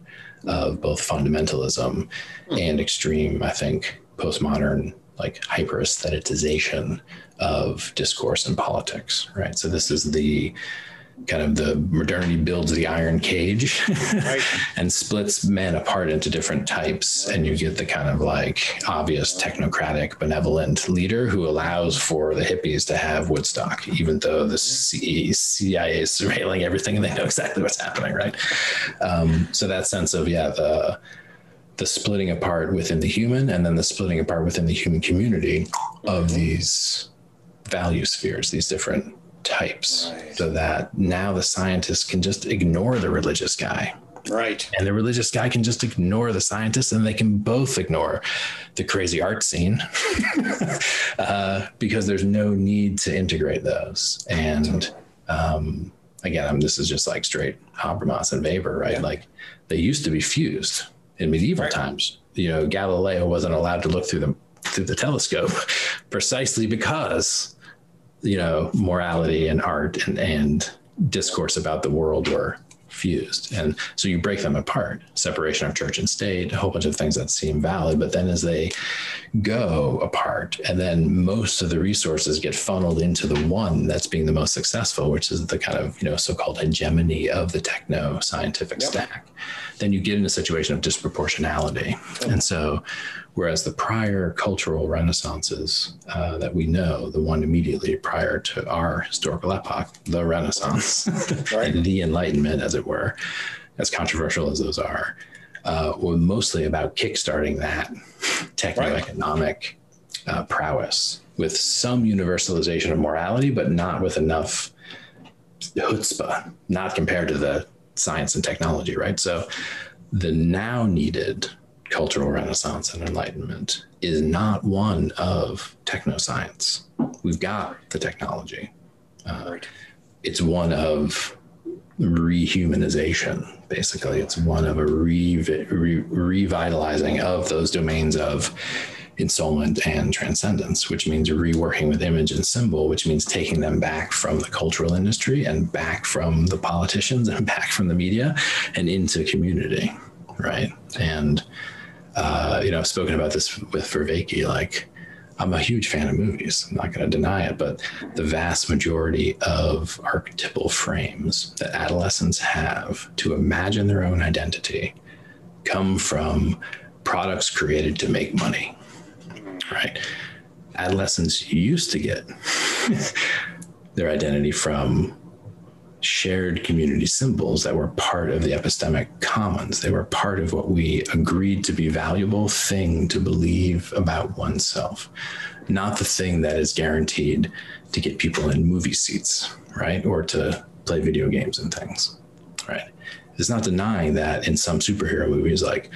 of both fundamentalism mm. and extreme, I think, postmodern like hyper aesthetization of discourse and politics, right? So this is the kind of the modernity builds the iron cage right. and splits men apart into different types and you get the kind of like obvious technocratic benevolent leader who allows for the hippies to have woodstock even though the cia is surveilling everything and they know exactly what's happening right um, so that sense of yeah the the splitting apart within the human and then the splitting apart within the human community of these value spheres these different types right. so that now the scientists can just ignore the religious guy. Right. And the religious guy can just ignore the scientists and they can both ignore the crazy art scene uh, because there's no need to integrate those. And um, again, I'm, this is just like straight Habermas and Weber, right? Yeah. Like they used to be fused in medieval right. times. You know, Galileo wasn't allowed to look through the through the telescope precisely because you know, morality and art and, and discourse about the world were fused. And so you break them apart separation of church and state, a whole bunch of things that seem valid. But then as they go apart, and then most of the resources get funneled into the one that's being the most successful, which is the kind of, you know, so called hegemony of the techno scientific yep. stack, then you get in a situation of disproportionality. And so Whereas the prior cultural renaissances uh, that we know, the one immediately prior to our historical epoch, the Renaissance, right. the Enlightenment, as it were, as controversial as those are, uh, were mostly about kickstarting that techno-economic uh, prowess with some universalization of morality, but not with enough chutzpah, not compared to the science and technology, right? So the now needed cultural renaissance and enlightenment is not one of technoscience. We've got the technology. Uh, right. It's one of rehumanization, basically. It's one of a re- re- revitalizing of those domains of ensoulment and transcendence, which means reworking with image and symbol, which means taking them back from the cultural industry and back from the politicians and back from the media and into community, right? And uh, you know, I've spoken about this with Vervaeke. Like, I'm a huge fan of movies. I'm not going to deny it, but the vast majority of archetypal frames that adolescents have to imagine their own identity come from products created to make money, right? Adolescents used to get their identity from shared community symbols that were part of the epistemic commons. They were part of what we agreed to be valuable thing to believe about oneself, not the thing that is guaranteed to get people in movie seats, right? Or to play video games and things, right? it's not denying that in some superhero movies like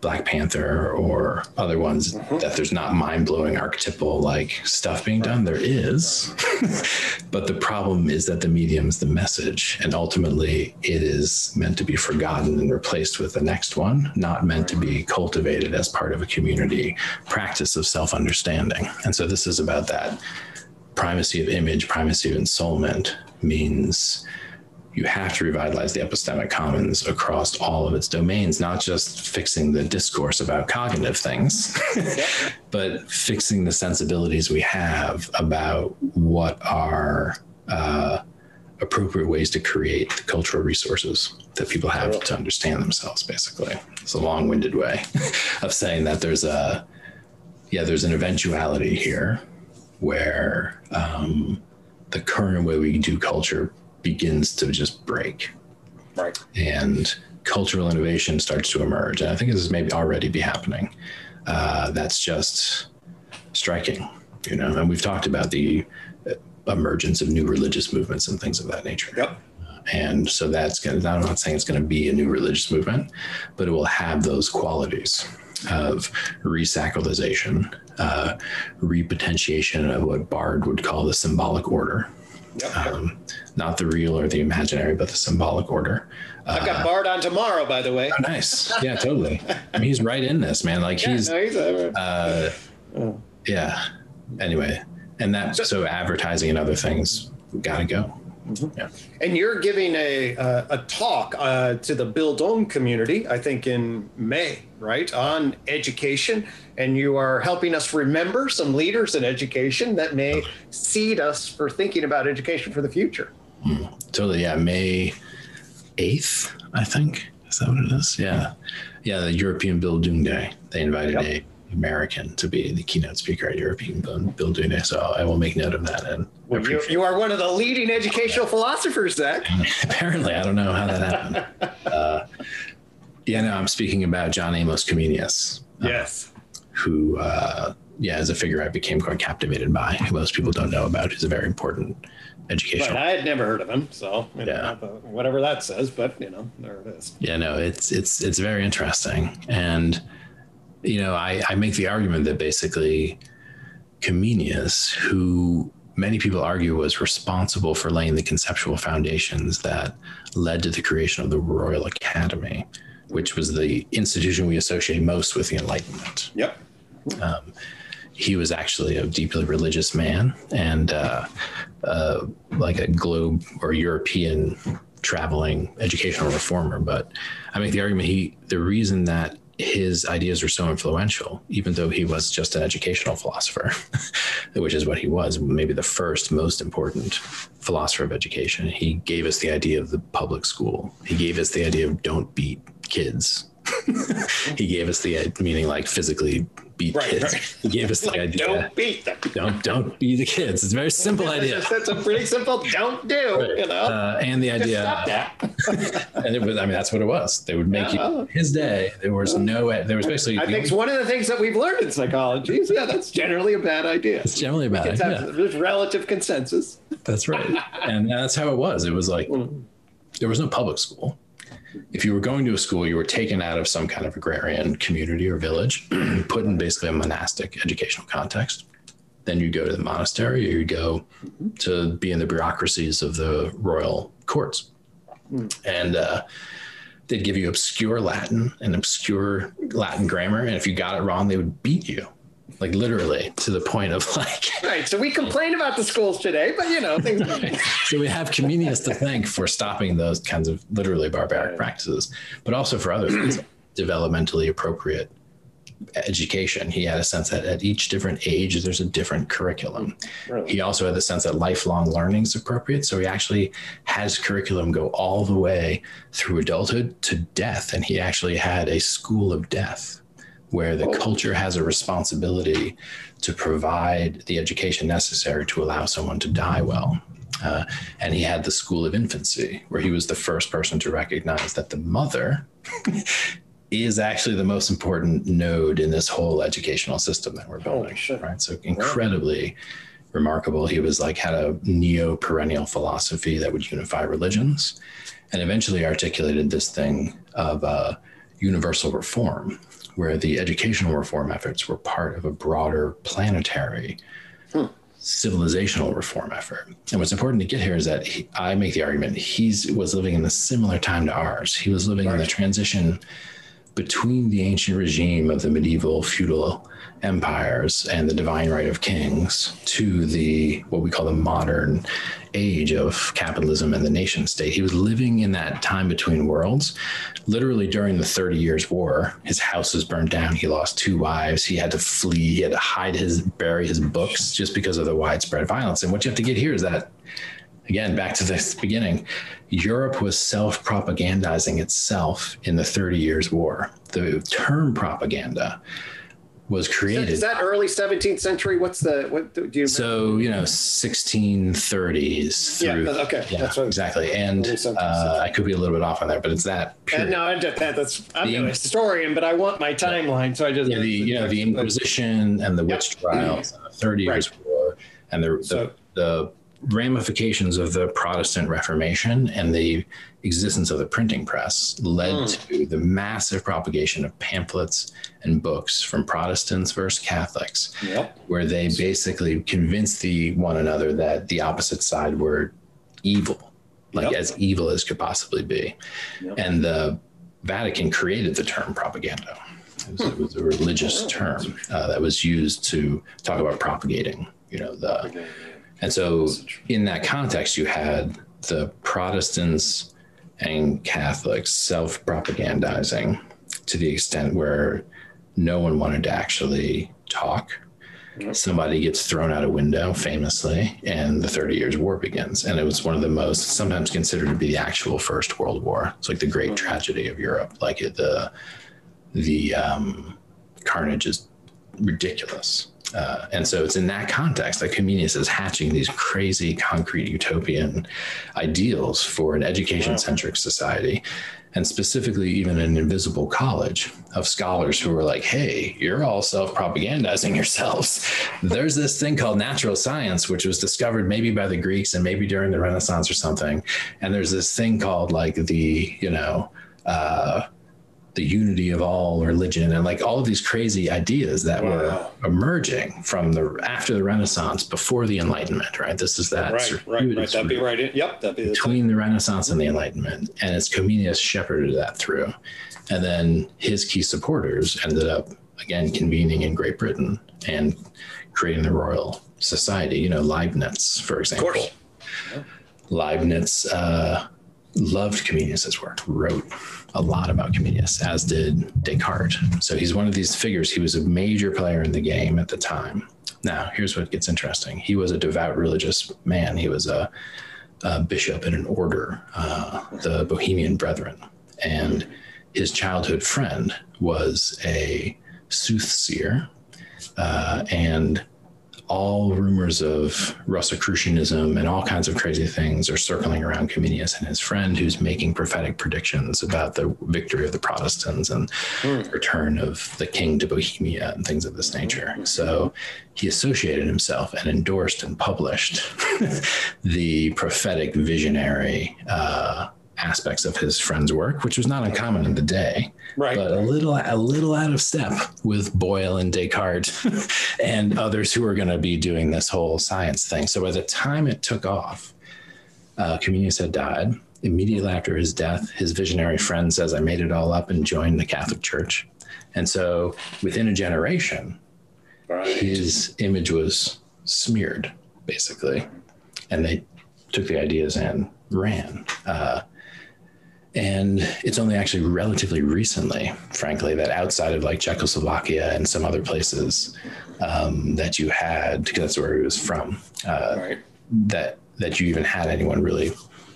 Black Panther or other ones mm-hmm. that there's not mind blowing archetypal like stuff being done. There is. but the problem is that the medium is the message. And ultimately, it is meant to be forgotten and replaced with the next one, not meant to be cultivated as part of a community practice of self understanding. And so this is about that primacy of image, primacy of ensoulment means you have to revitalize the epistemic commons across all of its domains, not just fixing the discourse about cognitive things, but fixing the sensibilities we have about what are uh, appropriate ways to create the cultural resources that people have to understand themselves, basically. It's a long winded way of saying that there's a, yeah, there's an eventuality here where um, the current way we do culture begins to just break. Right. And cultural innovation starts to emerge. And I think this is maybe already be happening. Uh, that's just striking, you know, and we've talked about the emergence of new religious movements and things of that nature. Yep. And so that's going to, I'm not saying it's going to be a new religious movement, but it will have those qualities of resacralization, uh, repotentiation of what Bard would call the symbolic order. Yep. Um, not the real or the imaginary, but the symbolic order. I've got uh, Bard on tomorrow, by the way. Oh, nice. Yeah, totally. I mean, he's right in this, man. Like yeah, he's, no, he's uh, oh. yeah. Anyway, and that so, so advertising and other things got to go. Mm-hmm. Yeah. And you're giving a uh, a talk uh, to the Bildung community, I think in May, right, on education, and you are helping us remember some leaders in education that may seed us for thinking about education for the future. Mm, totally, yeah. May eighth, I think. Is that what it is? Yeah, yeah. The European Bildung Day. They invited yep. a American to be the keynote speaker at European Bildung. So I will make note of that. And well, you, you, are one of the leading educational philosophers, Zak. Apparently, I don't know how that happened. uh, yeah, no, I'm speaking about John Amos Comenius. Uh, yes. Who, uh, yeah, is a figure I became quite captivated by, who most people don't know about, who's a very important educational. But I had never heard of him, so yeah, know, whatever that says, but you know, there it is. Yeah, no, it's it's it's very interesting, and you know, I, I make the argument that basically Comenius, who many people argue was responsible for laying the conceptual foundations that led to the creation of the Royal Academy, which was the institution we associate most with the Enlightenment. Yep. Um, he was actually a deeply religious man and uh, uh, like a globe or European traveling educational reformer. But I make the argument he the reason that his ideas were so influential, even though he was just an educational philosopher, which is what he was, maybe the first most important philosopher of education. He gave us the idea of the public school. He gave us the idea of don't beat kids. he gave us the meaning like physically beat right, kids. Right. He gave us the like, idea. Don't beat them. Don't don't beat the kids. It's a very simple idea. That's a pretty simple don't do. Right. You know, uh, and the idea. Stop that. and it was. I mean, that's what it was. They would make yeah. you his day. There was no. There was basically. I think it's one of the things that we've learned in psychology is yeah, that's generally a bad idea. It's generally a bad idea. Have, there's relative consensus. That's right, and that's how it was. It was like mm. there was no public school if you were going to a school, you were taken out of some kind of agrarian community or village, put in basically a monastic educational context. Then you go to the monastery or you go to be in the bureaucracies of the royal courts. Mm. And uh, they'd give you obscure Latin and obscure Latin grammar. And if you got it wrong, they would beat you like literally to the point of like right so we complain about the schools today but you know things so we have Comenius to thank for stopping those kinds of literally barbaric practices but also for other things developmentally appropriate education. He had a sense that at each different age there's a different curriculum. Really? he also had the sense that lifelong learning is appropriate so he actually has curriculum go all the way through adulthood to death and he actually had a school of death where the culture has a responsibility to provide the education necessary to allow someone to die well. Uh, and he had the school of infancy, where he was the first person to recognize that the mother is actually the most important node in this whole educational system that we're building. Right. So incredibly remarkable. He was like had a neo perennial philosophy that would unify religions, and eventually articulated this thing of uh, universal reform, where the educational reform efforts were part of a broader planetary. Hmm. Civilizational reform effort, and what's important to get here is that he, I make the argument he was living in a similar time to ours. He was living right. in the transition between the ancient regime of the medieval feudal empires and the divine right of kings to the what we call the modern age of capitalism and the nation state. He was living in that time between worlds. Literally during the 30 Years' War, his house was burned down. He lost two wives. He had to flee. He had to hide his, bury his books just because of the widespread violence. And what you have to get here is that, again, back to the beginning, Europe was self propagandizing itself in the 30 Years' War. The term propaganda was created. Is that, is that early 17th century? What's the what do you? So you know, 1630s. Through, yeah. Okay. Yeah. That's what exactly. And uh, I could be a little bit off on there, but it's that. Uh, no, I'm just, that, that's I'm a historian, but I want my timeline, so I just. Yeah, the you know the Inquisition and the witch trials, and the Thirty Years' War, and the, the, so, the ramifications of the Protestant Reformation and the existence of the printing press led mm. to the massive propagation of pamphlets and books from Protestants versus Catholics, yep. where they basically convinced the one another that the opposite side were evil, like yep. as evil as could possibly be. Yep. And the Vatican created the term propaganda. It was, it was a religious oh. term uh, that was used to talk about propagating, you know, the and so, in that context, you had the Protestants and Catholics self propagandizing to the extent where no one wanted to actually talk. Somebody gets thrown out a window famously, and the 30 Years' War begins. And it was one of the most, sometimes considered to be the actual First World War. It's like the great tragedy of Europe. Like the, the um, carnage is ridiculous. Uh, and so it's in that context that Comenius is hatching these crazy concrete utopian ideals for an education centric society. And specifically, even an invisible college of scholars who are like, hey, you're all self propagandizing yourselves. There's this thing called natural science, which was discovered maybe by the Greeks and maybe during the Renaissance or something. And there's this thing called like the, you know, uh, the unity of all religion and like all of these crazy ideas that wow. were emerging from the after the Renaissance, before the Enlightenment, right? This is that right, right, right. That'd be right. In, yep, that'd be between the, the Renaissance and the Enlightenment, and it's Comenius shepherded that through, and then his key supporters ended up again convening in Great Britain and creating the Royal Society. You know, Leibniz, for example. Yeah. Leibniz uh, loved Comenius's work, wrote a lot about Comenius, as did Descartes. So he's one of these figures. He was a major player in the game at the time. Now, here's what gets interesting. He was a devout religious man. He was a, a bishop in an order, uh, the Bohemian Brethren. And his childhood friend was a soothsayer uh, and all rumors of Rosicrucianism and all kinds of crazy things are circling around Comenius and his friend, who's making prophetic predictions about the victory of the Protestants and mm. return of the king to Bohemia and things of this nature. So he associated himself and endorsed and published the prophetic visionary uh, aspects of his friend's work, which was not uncommon in the day, right? But a little a little out of step with Boyle and Descartes and others who are going to be doing this whole science thing. So by the time it took off, uh, Comenius had died. Immediately after his death, his visionary friend says, "I made it all up and joined the Catholic Church." And so, within a generation, right. his image was smeared, basically, and they took the ideas and ran. Uh, and it's only actually relatively recently, frankly, that outside of like Czechoslovakia and some other places um, that you had, because that's where he was from, uh, right. that that you even had anyone really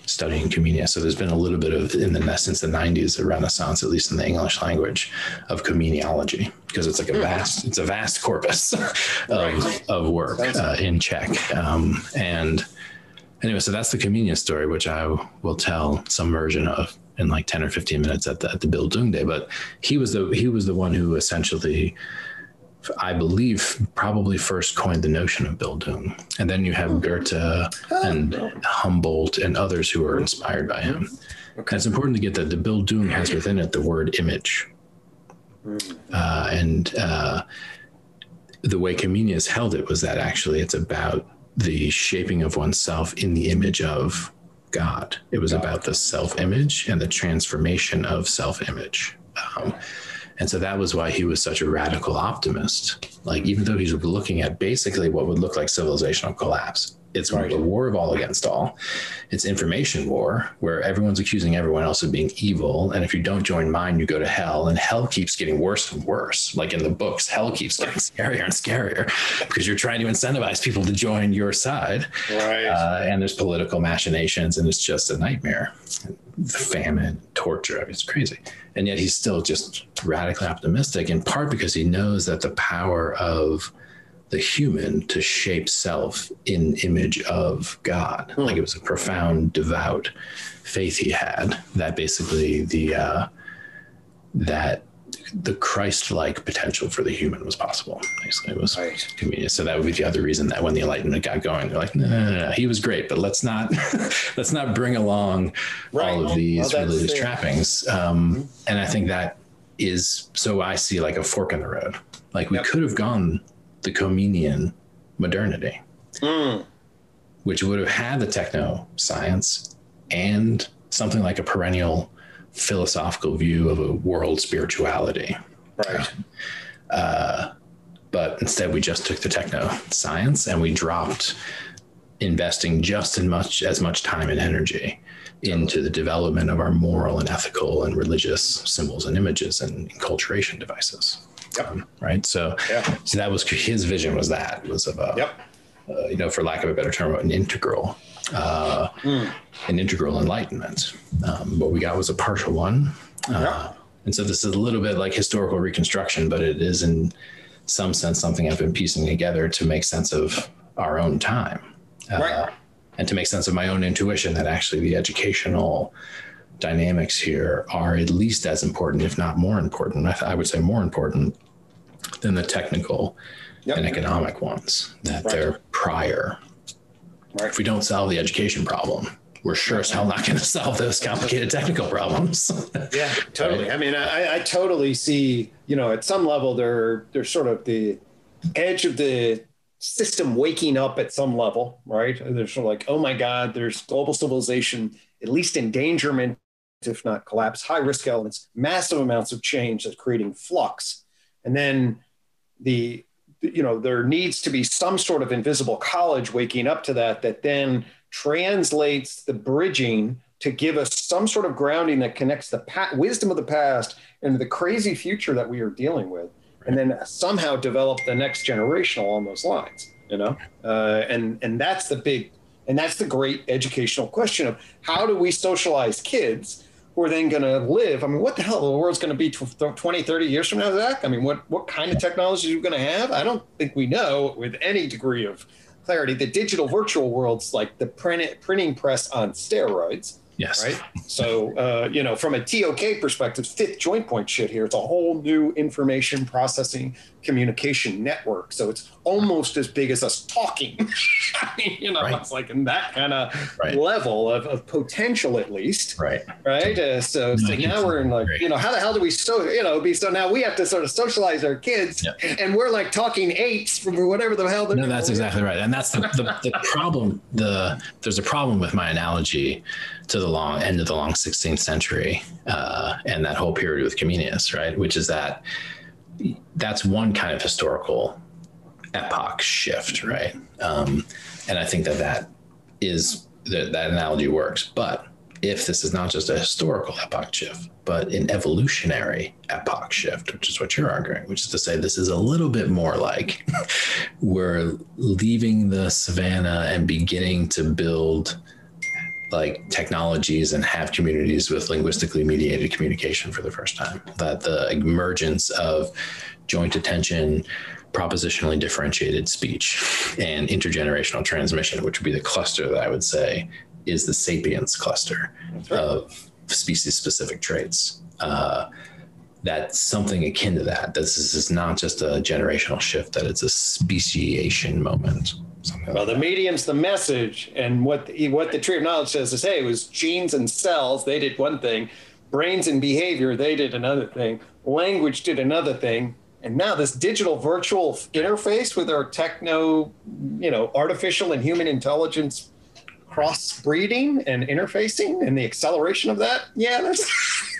studying Comenia. So there's been a little bit of in the since the 90s, a renaissance, at least in the English language, of Comeniology, because it's like a hmm. vast, it's a vast corpus of, right. of work uh, in Czech, um, and anyway, so that's the Comenia story, which I will tell some version of in like 10 or 15 minutes at the, at the Bildung Day. But he was the he was the one who essentially I believe, probably first coined the notion of Bildung. And then you have Goethe and Humboldt and others who are inspired by him. Okay. it's important to get that the Bildung has within it the word image. Uh, and uh, the way Comenius held it was that actually it's about the shaping of oneself in the image of God. It was about the self image and the transformation of self image. Um, and so that was why he was such a radical optimist. Like, even though he's looking at basically what would look like civilizational collapse, it's right. a war of all against all. It's information war where everyone's accusing everyone else of being evil. And if you don't join mine, you go to hell. And hell keeps getting worse and worse. Like in the books, hell keeps getting scarier and scarier because you're trying to incentivize people to join your side. Right. Uh, and there's political machinations, and it's just a nightmare. Famine, torture. I mean, it's crazy. And yet he's still just radically optimistic, in part because he knows that the power of the human to shape self in image of God. Like it was a profound, devout faith he had that basically the uh, that the Christ-like potential for the human was possible. Basically, it was right. convenient. So that would be the other reason that when the Enlightenment got going, they're like, no, no, no, no. he was great, but let's not let's not bring along right. all of these well, religious trappings. Um, mm-hmm. And I think that is so I see like a fork in the road. Like we yep. could have gone the Comenian modernity, mm. which would have had the techno science and something like a perennial philosophical view of a world spirituality. Right. Uh, but instead, we just took the techno science and we dropped investing just as much as much time and energy into the development of our moral and ethical and religious symbols and images and enculturation devices. Yep. Right. So, yeah. so that was his vision was that was of a, yep. Uh, you know, for lack of a better term, an integral, uh, mm. an integral enlightenment. Um, what we got was a partial one. Uh, And so this is a little bit like historical reconstruction, but it is in some sense something I've been piecing together to make sense of our own time. Uh, right. And to make sense of my own intuition that actually the educational dynamics here are at least as important, if not more important. I, I would say more important than the technical yep. and economic ones, that right. they're prior. Right. If we don't solve the education problem, we're sure as hell not going to solve those complicated technical problems. yeah, totally. I mean, I, I, totally see. You know, at some level, they're they're sort of the edge of the system waking up at some level, right? They're sort of like, oh my God, there's global civilization, at least endangerment if not collapse, high risk elements, massive amounts of change that's creating flux. And then the, you know, there needs to be some sort of invisible college waking up to that, that then translates the bridging to give us some sort of grounding that connects the pa- wisdom of the past and the crazy future that we are dealing with. And then somehow develop the next generation along those lines, you know? Uh, and, and that's the big, and that's the great educational question of how do we socialize kids who are then going to live. I mean, what the hell the world's going to be 20, 30 years from now, Zak? I mean, what, what kind of technology are you going to have? I don't think we know with any degree of clarity. The digital virtual world's like the print, printing press on steroids. Yes. Right. So, uh, you know, from a TOK perspective, fifth joint point shit here, it's a whole new information processing communication network. So it's almost as big as us talking. I mean, you know, right. it's like in that kind of right. level of, of, potential, at least. Right. Right. Uh, so, so now we're in like, great. you know, how the hell do we so, you know, be so now we have to sort of socialize our kids and we're like talking apes from whatever the hell. No, that's exactly right. And that's the, the, the problem. The there's a problem with my analogy to the long end of the long 16th century uh, and that whole period with Comenius, right? Which is that that's one kind of historical epoch shift, right? Um, and I think that that is that, that analogy works. But if this is not just a historical epoch shift, but an evolutionary epoch shift, which is what you're arguing, which is to say this is a little bit more like we're leaving the savannah and beginning to build like technologies and have communities with linguistically mediated communication for the first time. That the emergence of joint attention, propositionally differentiated speech, and intergenerational transmission, which would be the cluster that I would say is the sapiens cluster right. of species specific traits. Uh, that something akin to that. This is, is not just a generational shift; that it's a speciation moment. Well, the medium's the message, and what the, what the tree of knowledge says is, hey, it was genes and cells. They did one thing, brains and behavior. They did another thing. Language did another thing, and now this digital virtual interface with our techno, you know, artificial and human intelligence crossbreeding and interfacing and the acceleration of that. Yeah, that's.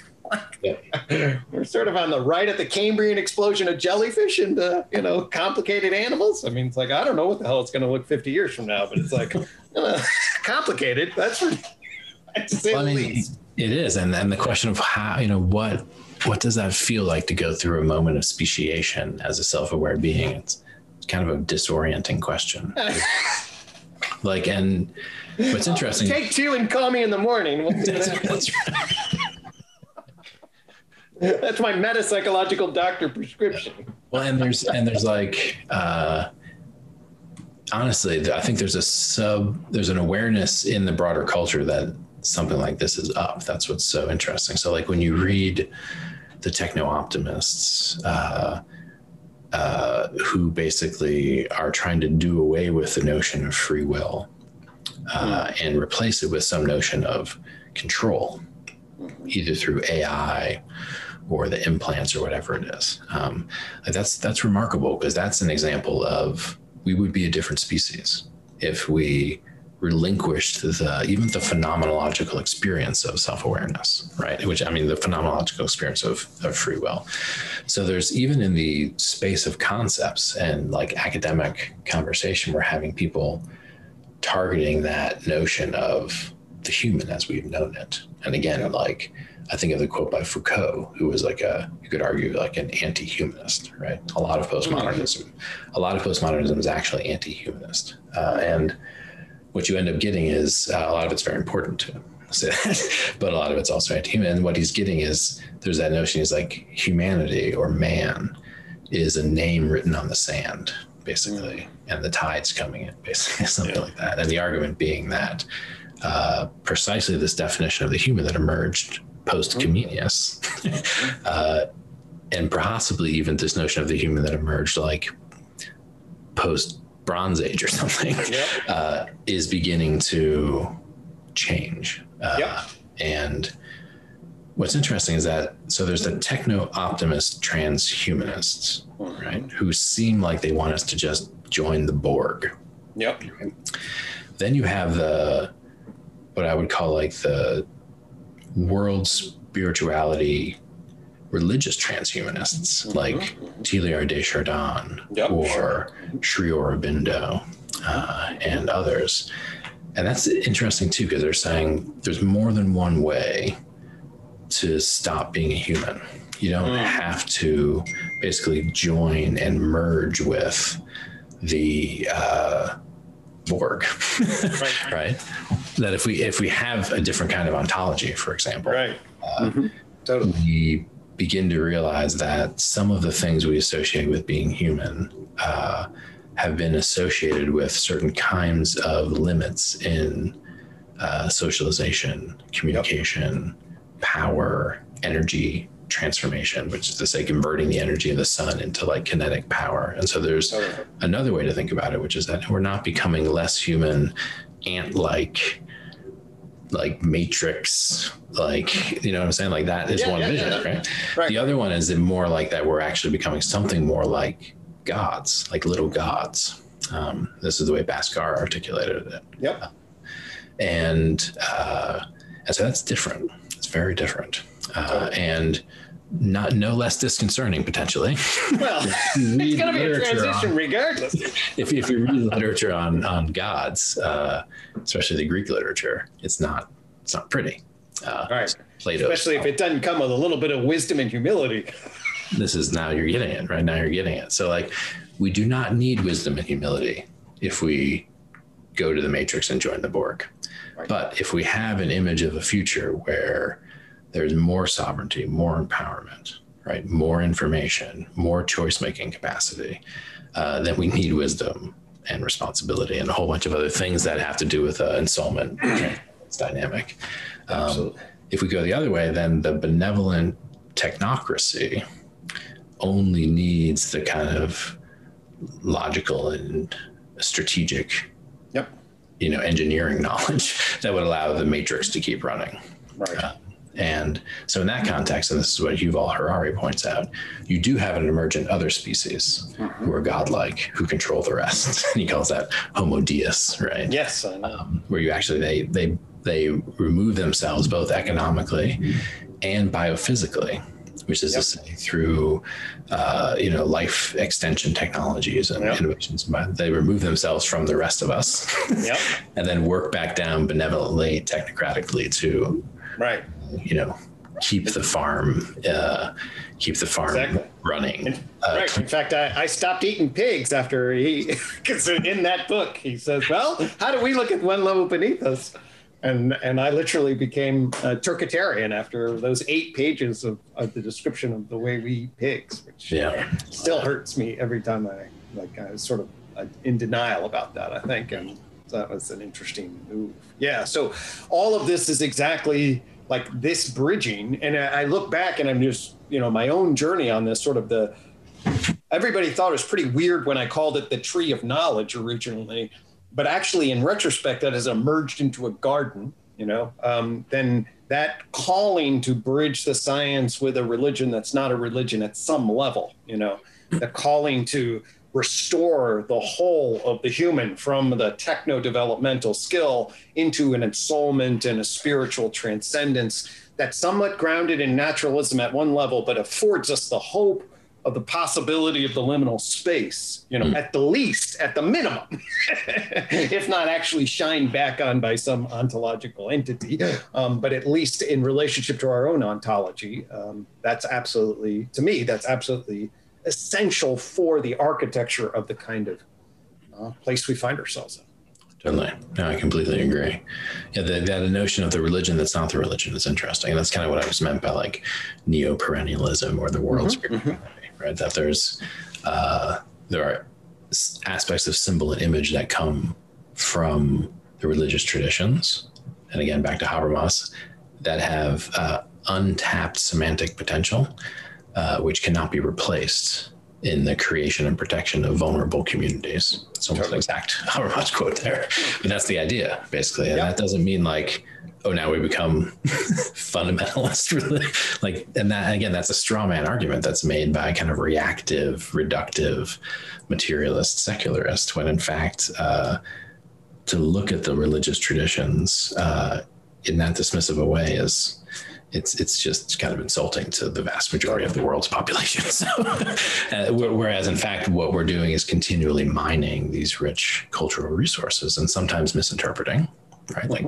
yeah. We're sort of on the right at the Cambrian explosion of jellyfish and uh, you know complicated animals. I mean, it's like I don't know what the hell it's going to look 50 years from now, but it's like uh, complicated. That's for well, I mean, it is, and and the question of how you know what what does that feel like to go through a moment of speciation as a self-aware being? It's kind of a disorienting question. like, and what's interesting? Take two and call me in the morning. We'll that's, right. That's my meta psychological doctor prescription. Well, and there's and there's like. uh honestly, I think there's a sub, there's an awareness in the broader culture that something like this is up. That's what's so interesting. So, like when you read the techno optimists uh, uh, who basically are trying to do away with the notion of free will uh, mm. and replace it with some notion of control, either through AI or the implants or whatever it is. Um, that's that's remarkable because that's an example of we would be a different species if we relinquished the even the phenomenological experience of self-awareness right which i mean the phenomenological experience of, of free will so there's even in the space of concepts and like academic conversation we're having people targeting that notion of the human as we've known it and again like i think of the quote by foucault who was like a you could argue like an anti-humanist right a lot of postmodernism a lot of postmodernism is actually anti-humanist uh, and what you end up getting is uh, a lot of it's very important to him. Say that, but a lot of it's also anti-human. And what he's getting is there's that notion is like humanity or man is a name written on the sand, basically, and the tide's coming in, basically, something yeah. like that. And the argument being that uh, precisely this definition of the human that emerged post Comenius, uh, and possibly even this notion of the human that emerged like post Bronze Age or something, yep. uh, is beginning to change. Uh, yep. And what's interesting is that so there's the techno optimist transhumanists, right, who seem like they want us to just join the Borg. Yep. Then you have the what I would call like the world spirituality religious transhumanists mm-hmm. like Teilhard de Chardin yep, or sure. Sri Aurobindo uh, and others. And that's interesting too, because they're saying there's more than one way to stop being a human. You don't mm. have to basically join and merge with the uh, Borg, right. right? That if we if we have a different kind of ontology, for example, right, uh, mm-hmm. totally. we begin to realize that some of the things we associate with being human uh, have been associated with certain kinds of limits in uh, socialization, communication, yep. power, energy transformation, which is to say, converting the energy of the sun into like kinetic power. And so there's another way to think about it, which is that we're not becoming less human, ant like like matrix like you know what i'm saying? Like that is yeah, one yeah, vision yeah. Right? right. The other one is more like that we're actually becoming something more like gods like little gods. Um, this is the way Bhaskar articulated it. Yep. And uh, and so that's different. It's very different. Uh, and not no less disconcerting potentially. Well, it's going to be a transition on, regardless. If, if you read literature on on gods, uh, especially the Greek literature, it's not it's not pretty. Uh, right. Plato, especially if it doesn't come with a little bit of wisdom and humility. This is now you're getting it right now. You're getting it. So like, we do not need wisdom and humility if we go to the matrix and join the Borg. Right. But if we have an image of a future where there's more sovereignty, more empowerment, right? More information, more choice making capacity. Uh, then we need wisdom and responsibility and a whole bunch of other things that have to do with uh, ensoulment. it's dynamic. Um, if we go the other way, then the benevolent technocracy only needs the kind of logical and strategic yep. you know engineering knowledge that would allow the matrix to keep running right uh, and so, in that context, and this is what Yuval Harari points out, you do have an emergent other species mm-hmm. who are godlike, who control the rest. and he calls that Homo Deus, right? Yes, um, where you actually they they they remove themselves both economically and biophysically, which is yep. to say through uh, you know life extension technologies and yep. innovations. They remove themselves from the rest of us, yep. and then work back down benevolently, technocratically to right you know keep the farm uh, keep the farm exactly. running. In, uh, right. In fact, I, I, stopped eating pigs after he because in that book he says, "Well, how do we look at one level beneath us?" And and I literally became a turkitarian after those eight pages of, of the description of the way we eat pigs, which yeah. still hurts me every time I like I was sort of in denial about that. I think and that was an interesting move. Yeah. So all of this is exactly like this bridging. And I look back and I'm just, you know, my own journey on this sort of the, everybody thought it was pretty weird when I called it the tree of knowledge originally. But actually, in retrospect, that has emerged into a garden, you know, um, then that calling to bridge the science with a religion that's not a religion at some level, you know, the calling to restore the whole of the human from the techno developmental skill into an ensoulment and a spiritual transcendence that's somewhat grounded in naturalism at one level, but affords us the hope of the possibility of the liminal space, you know, mm. at the least, at the minimum, if not actually shined back on by some ontological entity, um, but at least in relationship to our own ontology. Um, that's absolutely, to me, that's absolutely essential for the architecture of the kind of uh, place we find ourselves in. Totally. No, I completely agree. Yeah, the, that notion of the religion that's not the religion is interesting. And that's kind of what I was meant by like neo perennialism or the world's mm-hmm, mm-hmm. right? That there's uh, there are aspects of symbol and image that come from the religious traditions, and again back to Habermas, that have uh, untapped semantic potential uh, which cannot be replaced in the creation and protection of vulnerable communities. It's almost totally. an exact Habermas quote there, but that's the idea basically. And yep. that doesn't mean like, oh, now we become fundamentalist, really. like, and that again, that's a straw man argument that's made by kind of reactive, reductive, materialist, secularist, when in fact, uh, to look at the religious traditions uh, in that dismissive a way is it's it's just kind of insulting to the vast majority of the world's population. So, uh, whereas in fact, what we're doing is continually mining these rich cultural resources and sometimes misinterpreting, right? Like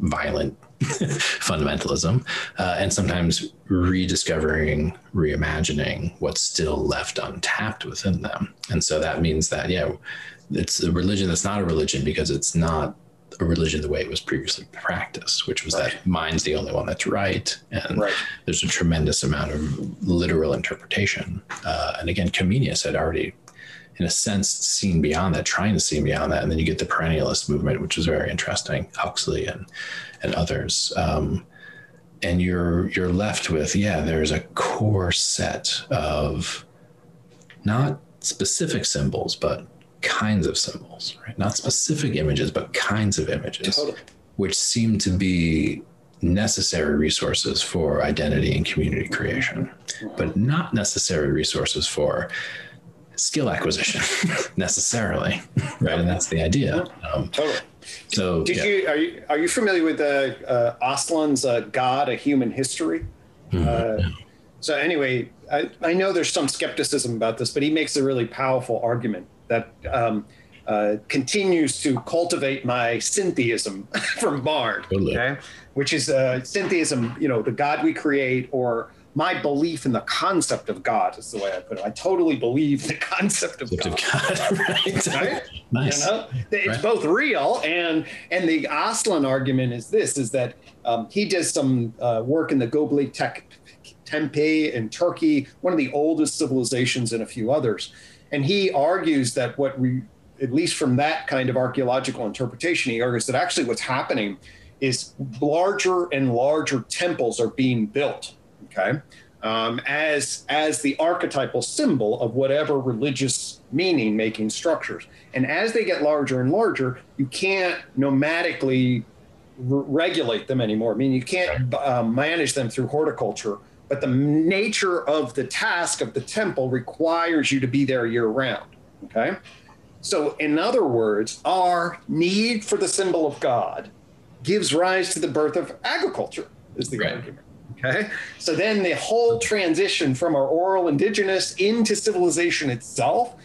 violent fundamentalism, uh, and sometimes rediscovering, reimagining what's still left untapped within them. And so that means that yeah, it's a religion that's not a religion because it's not a religion the way it was previously practiced, which was right. that mind's the only one that's right, and right. there's a tremendous amount of literal interpretation. Uh, and again, Comenius had already, in a sense, seen beyond that, trying to see beyond that, and then you get the perennialist movement, which is very interesting, Huxley and and others. Um, and you're you're left with yeah, there's a core set of not specific symbols, but kinds of symbols, right? Not specific images, but kinds of images, totally. which seem to be necessary resources for identity and community creation, but not necessary resources for skill acquisition necessarily, right? And that's the idea. Um, totally. So, did yeah. you are you are you familiar with uh, uh, Aslan's uh, "God: A Human History"? Mm-hmm. Uh, so anyway, I, I know there's some skepticism about this, but he makes a really powerful argument that um, uh, continues to cultivate my syntheism from Bard, totally. okay? which is uh, syntheism, you know, the God we create, or my belief in the concept of God is the way I put it. I totally believe the concept of God. Of God right? right? Nice. You know? It's right. both real and and the Aslan argument is this: is that um, he does some uh, work in the Göbekli Tepe in Turkey, one of the oldest civilizations, and a few others and he argues that what we, at least from that kind of archaeological interpretation, he argues that actually what's happening is larger and larger temples are being built. Okay. um, as as the archetypal symbol of whatever religious meaning making structures. And as they get larger and larger, you can't nomadically re- regulate them anymore. I mean, you can't um, manage them through horticulture. But the nature of the task of the temple requires you to be there year round. Okay. So, in other words, our need for the symbol of God gives rise to the birth of agriculture, is the right. argument. Okay. So then the whole transition from our oral indigenous into civilization itself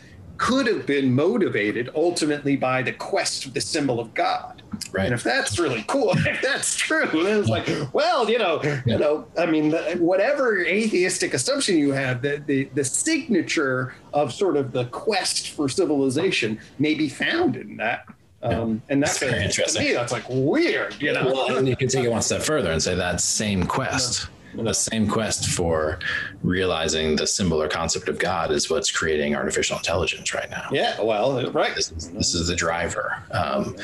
could have been motivated ultimately by the quest of the symbol of God. Right. And if that's really cool, if that's true, then it's like, well, you know, you know, I mean, whatever atheistic assumption you have, the, the the signature of sort of the quest for civilization may be found in that um, and that's, very interesting. To me, that's like weird, you know. Well, and you can take it one step further and say that same quest, the same quest for realizing the symbol or concept of God is what's creating artificial intelligence right now. Yeah, well, right. This is, this is the driver, um,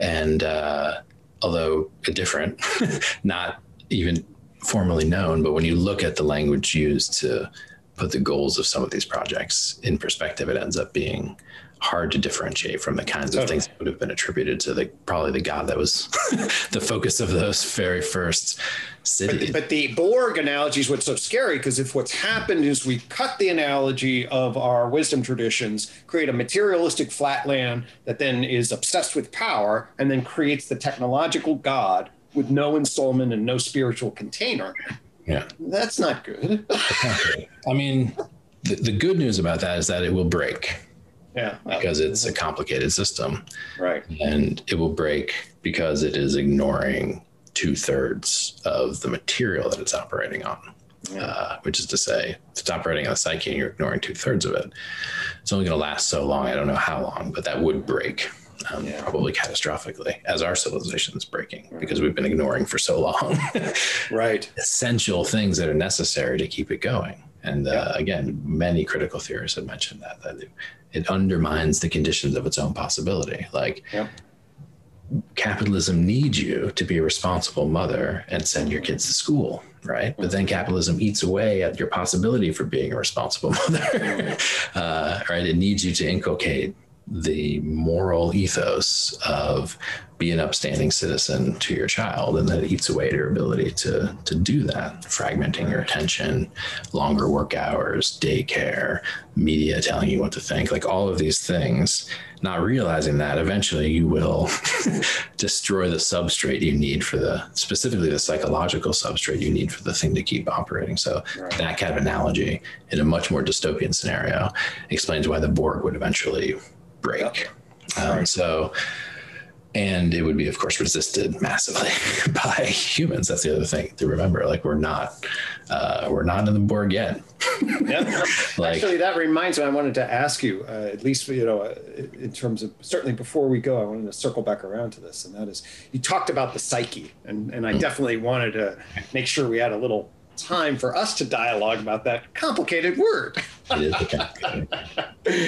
and uh, although a different, not even formally known, but when you look at the language used to put the goals of some of these projects in perspective, it ends up being hard to differentiate from the kinds totally. of oh. things that would have been attributed to the probably the god that was the focus of those very first cities. But, but the Borg analogy is what's so scary because if what's happened is we cut the analogy of our wisdom traditions, create a materialistic flatland that then is obsessed with power, and then creates the technological god with no ensoulment and no spiritual container. Yeah, that's not good. I mean, the, the good news about that is that it will break yeah. Because it's a complicated system. Right. And it will break because it is ignoring two thirds of the material that it's operating on. Yeah. Uh, which is to say, if it's operating on the psyche and you're ignoring two thirds of it, it's only going to last so long. I don't know how long, but that would break. Um, yeah. probably catastrophically as our civilization is breaking because we've been ignoring for so long right essential things that are necessary to keep it going and uh, again many critical theorists have mentioned that that it undermines the conditions of its own possibility. Like yep. capitalism needs you to be a responsible mother and send your kids to school, right? But then capitalism eats away at your possibility for being a responsible mother, uh, right? It needs you to inculcate the moral ethos of be an upstanding citizen to your child and that eats away at your ability to to do that fragmenting your attention longer work hours daycare media telling you what to think like all of these things not realizing that eventually you will destroy the substrate you need for the specifically the psychological substrate you need for the thing to keep operating so right. that kind of analogy in a much more dystopian scenario explains why the borg would eventually break. Um, so and it would be of course resisted massively by humans. That's the other thing to remember. Like we're not uh, we're not in the borg yet. Yeah. Like, actually that reminds me i wanted to ask you uh, at least you know uh, in terms of certainly before we go i wanted to circle back around to this and that is you talked about the psyche and and i mm-hmm. definitely wanted to make sure we had a little time for us to dialogue about that complicated word.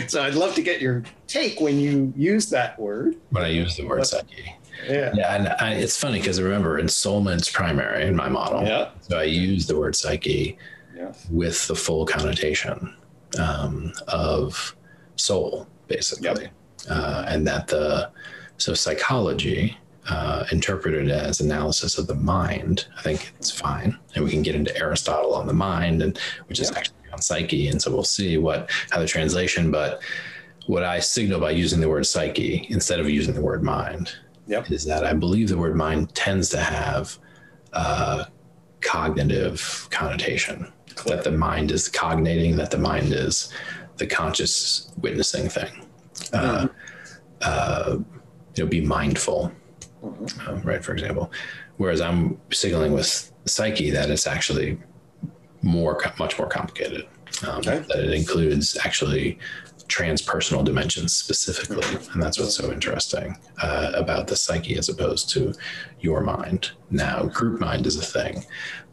so I'd love to get your take when you use that word. When I use the word psyche. Yeah. Yeah. And I, it's funny because remember, ensoulment's primary in my model. Yeah. So I use the word psyche yes. with the full connotation um, of soul, basically. Yep. Uh, and that the, so psychology uh, interpreted as analysis of the mind, I think it's fine. And we can get into Aristotle on the mind, and which is actually on psyche. And so we'll see what how the translation. But what I signal by using the word psyche instead of using the word mind yep. is that I believe the word mind tends to have a cognitive connotation. Clear. That the mind is cognating, that the mind is the conscious witnessing thing. Uh, mm-hmm. Uh, uh, you know, be mindful mm-hmm. right? For example, whereas I'm signaling with psyche that it's actually more, much more complicated. Um, okay. That it includes actually transpersonal dimensions specifically, mm-hmm. and that's what's so interesting uh, about the psyche as opposed to your mind. Now, group mind is a thing,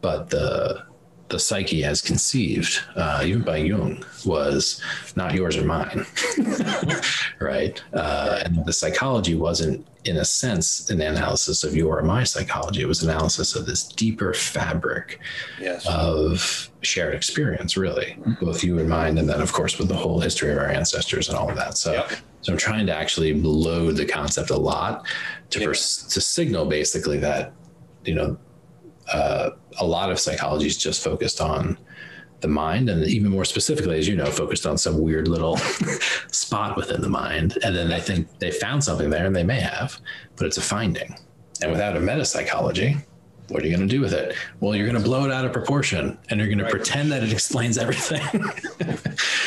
but the the psyche as conceived, uh, even by Jung, was not yours or mine, right? Uh, and the psychology wasn't, in a sense, an analysis of your or my psychology. It was analysis of this deeper fabric yes. of shared experience, really, both you and mine, and then, of course, with the whole history of our ancestors and all of that. So, Yep. so I'm trying to actually load the concept a lot to Yeah. pers- to signal basically that you know uh, a lot of psychology is just focused on the mind and even more specifically as you know focused on some weird little spot within the mind. And then they think they found something there and they may have but it's a finding. And without a meta psychology what are you going to do with it well you're going to blow it out of proportion and you're going Right. to pretend that it explains everything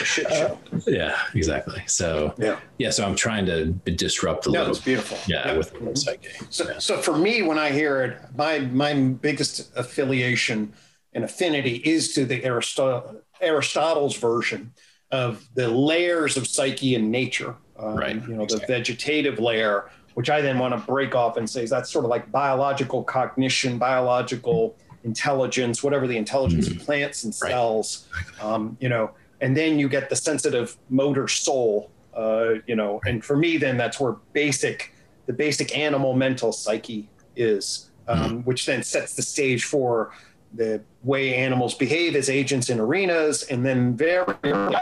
show. yeah exactly so yeah. yeah so i'm trying to disrupt a No, little it's beautiful. yeah, with the psyche So, so for me, when I hear it, my my biggest affiliation and affinity is to the Aristotle, Aristotle's version of the layers of psyche and nature. Um, Right, You know, the vegetative layer, which I then want to break off and say is that's sort of like biological cognition, biological intelligence, whatever the intelligence of plants and Mm-hmm. Right. cells. Um, you know, and then you get the sensitive motor soul. Uh, you know, and for me, then that's where basic the basic animal mental psyche is, um, which then sets the stage for the way animals behave as agents in arenas. And then very early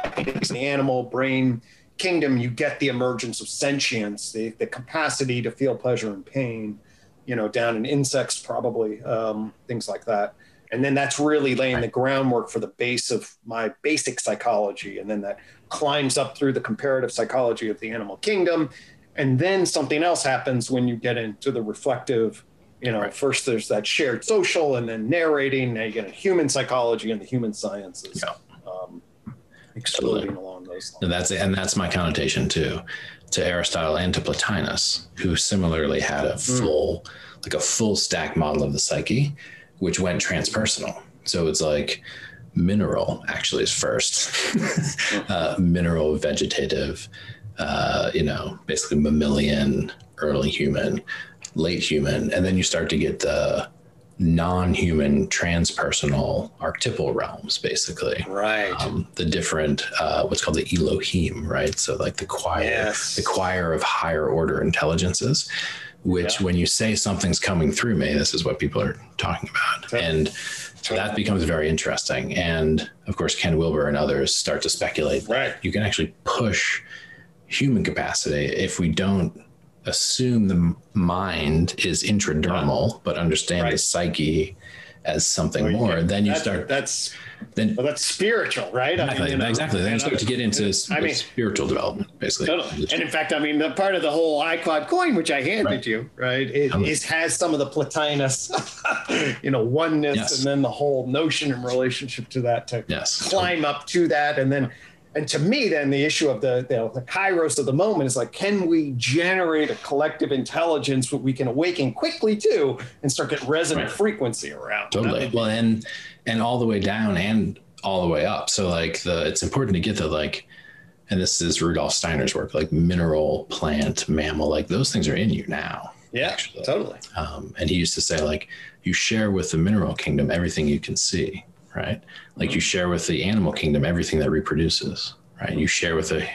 the animal brain kingdom, you get the emergence of sentience, the, the capacity to feel pleasure and pain, you know, down in insects, probably, um, things like that. And then that's really laying the groundwork for the base of my basic psychology. And then that climbs up through the comparative psychology of the animal kingdom and then something else happens when you get into the reflective you know Right. first there's that shared social and then narrating now you get a human psychology and the human sciences Yeah. Exploding along those lines And that's and that's my connotation too, to Aristotle and to Plotinus, who similarly had a full, like a full stack model of the psyche, which went transpersonal. So it's like mineral actually is first, uh, mineral, vegetative, uh, you know, basically mammalian, early human, late human, and then you start to get the non-human transpersonal archetypal realms basically right um, the different uh, what's called the Elohim, right? So like the choir, Yes. the choir of higher order intelligences, which Yeah. when you say something's coming through me, this is what people are talking about, and that becomes very interesting. And of course, Ken Wilber and others start to speculate right you can actually push human capacity if we don't assume the mind is intradermal, but understand the psyche as something Well, more. get- then you start that's then well, that's spiritual right I mean, Exactly, you know, exactly. Then you and start to get into I mean- spiritual development, basically. Totally. And in fact, I mean, the part of the whole iQuad coin, which I handed Right. you, right, it Um, is has some of the Plotinus, you know, oneness, Yes. and then the whole notion and relationship to that to Yes. climb up to that, and then, and to me, then the issue of the you know, the kairos of the moment is like, can we generate a collective intelligence that we can awaken quickly to and start getting resonant Right. frequency around? Totally. That Well, and and all the way down and all the way up. So like the it's important to get the like, and this is Rudolf Steiner's work, like mineral, plant, mammal, like those things are in you now. yeah, actually. totally. Um, and he used to say like, you share with the mineral kingdom everything you can see, right? Like you share with the animal kingdom everything that reproduces, right? You share with the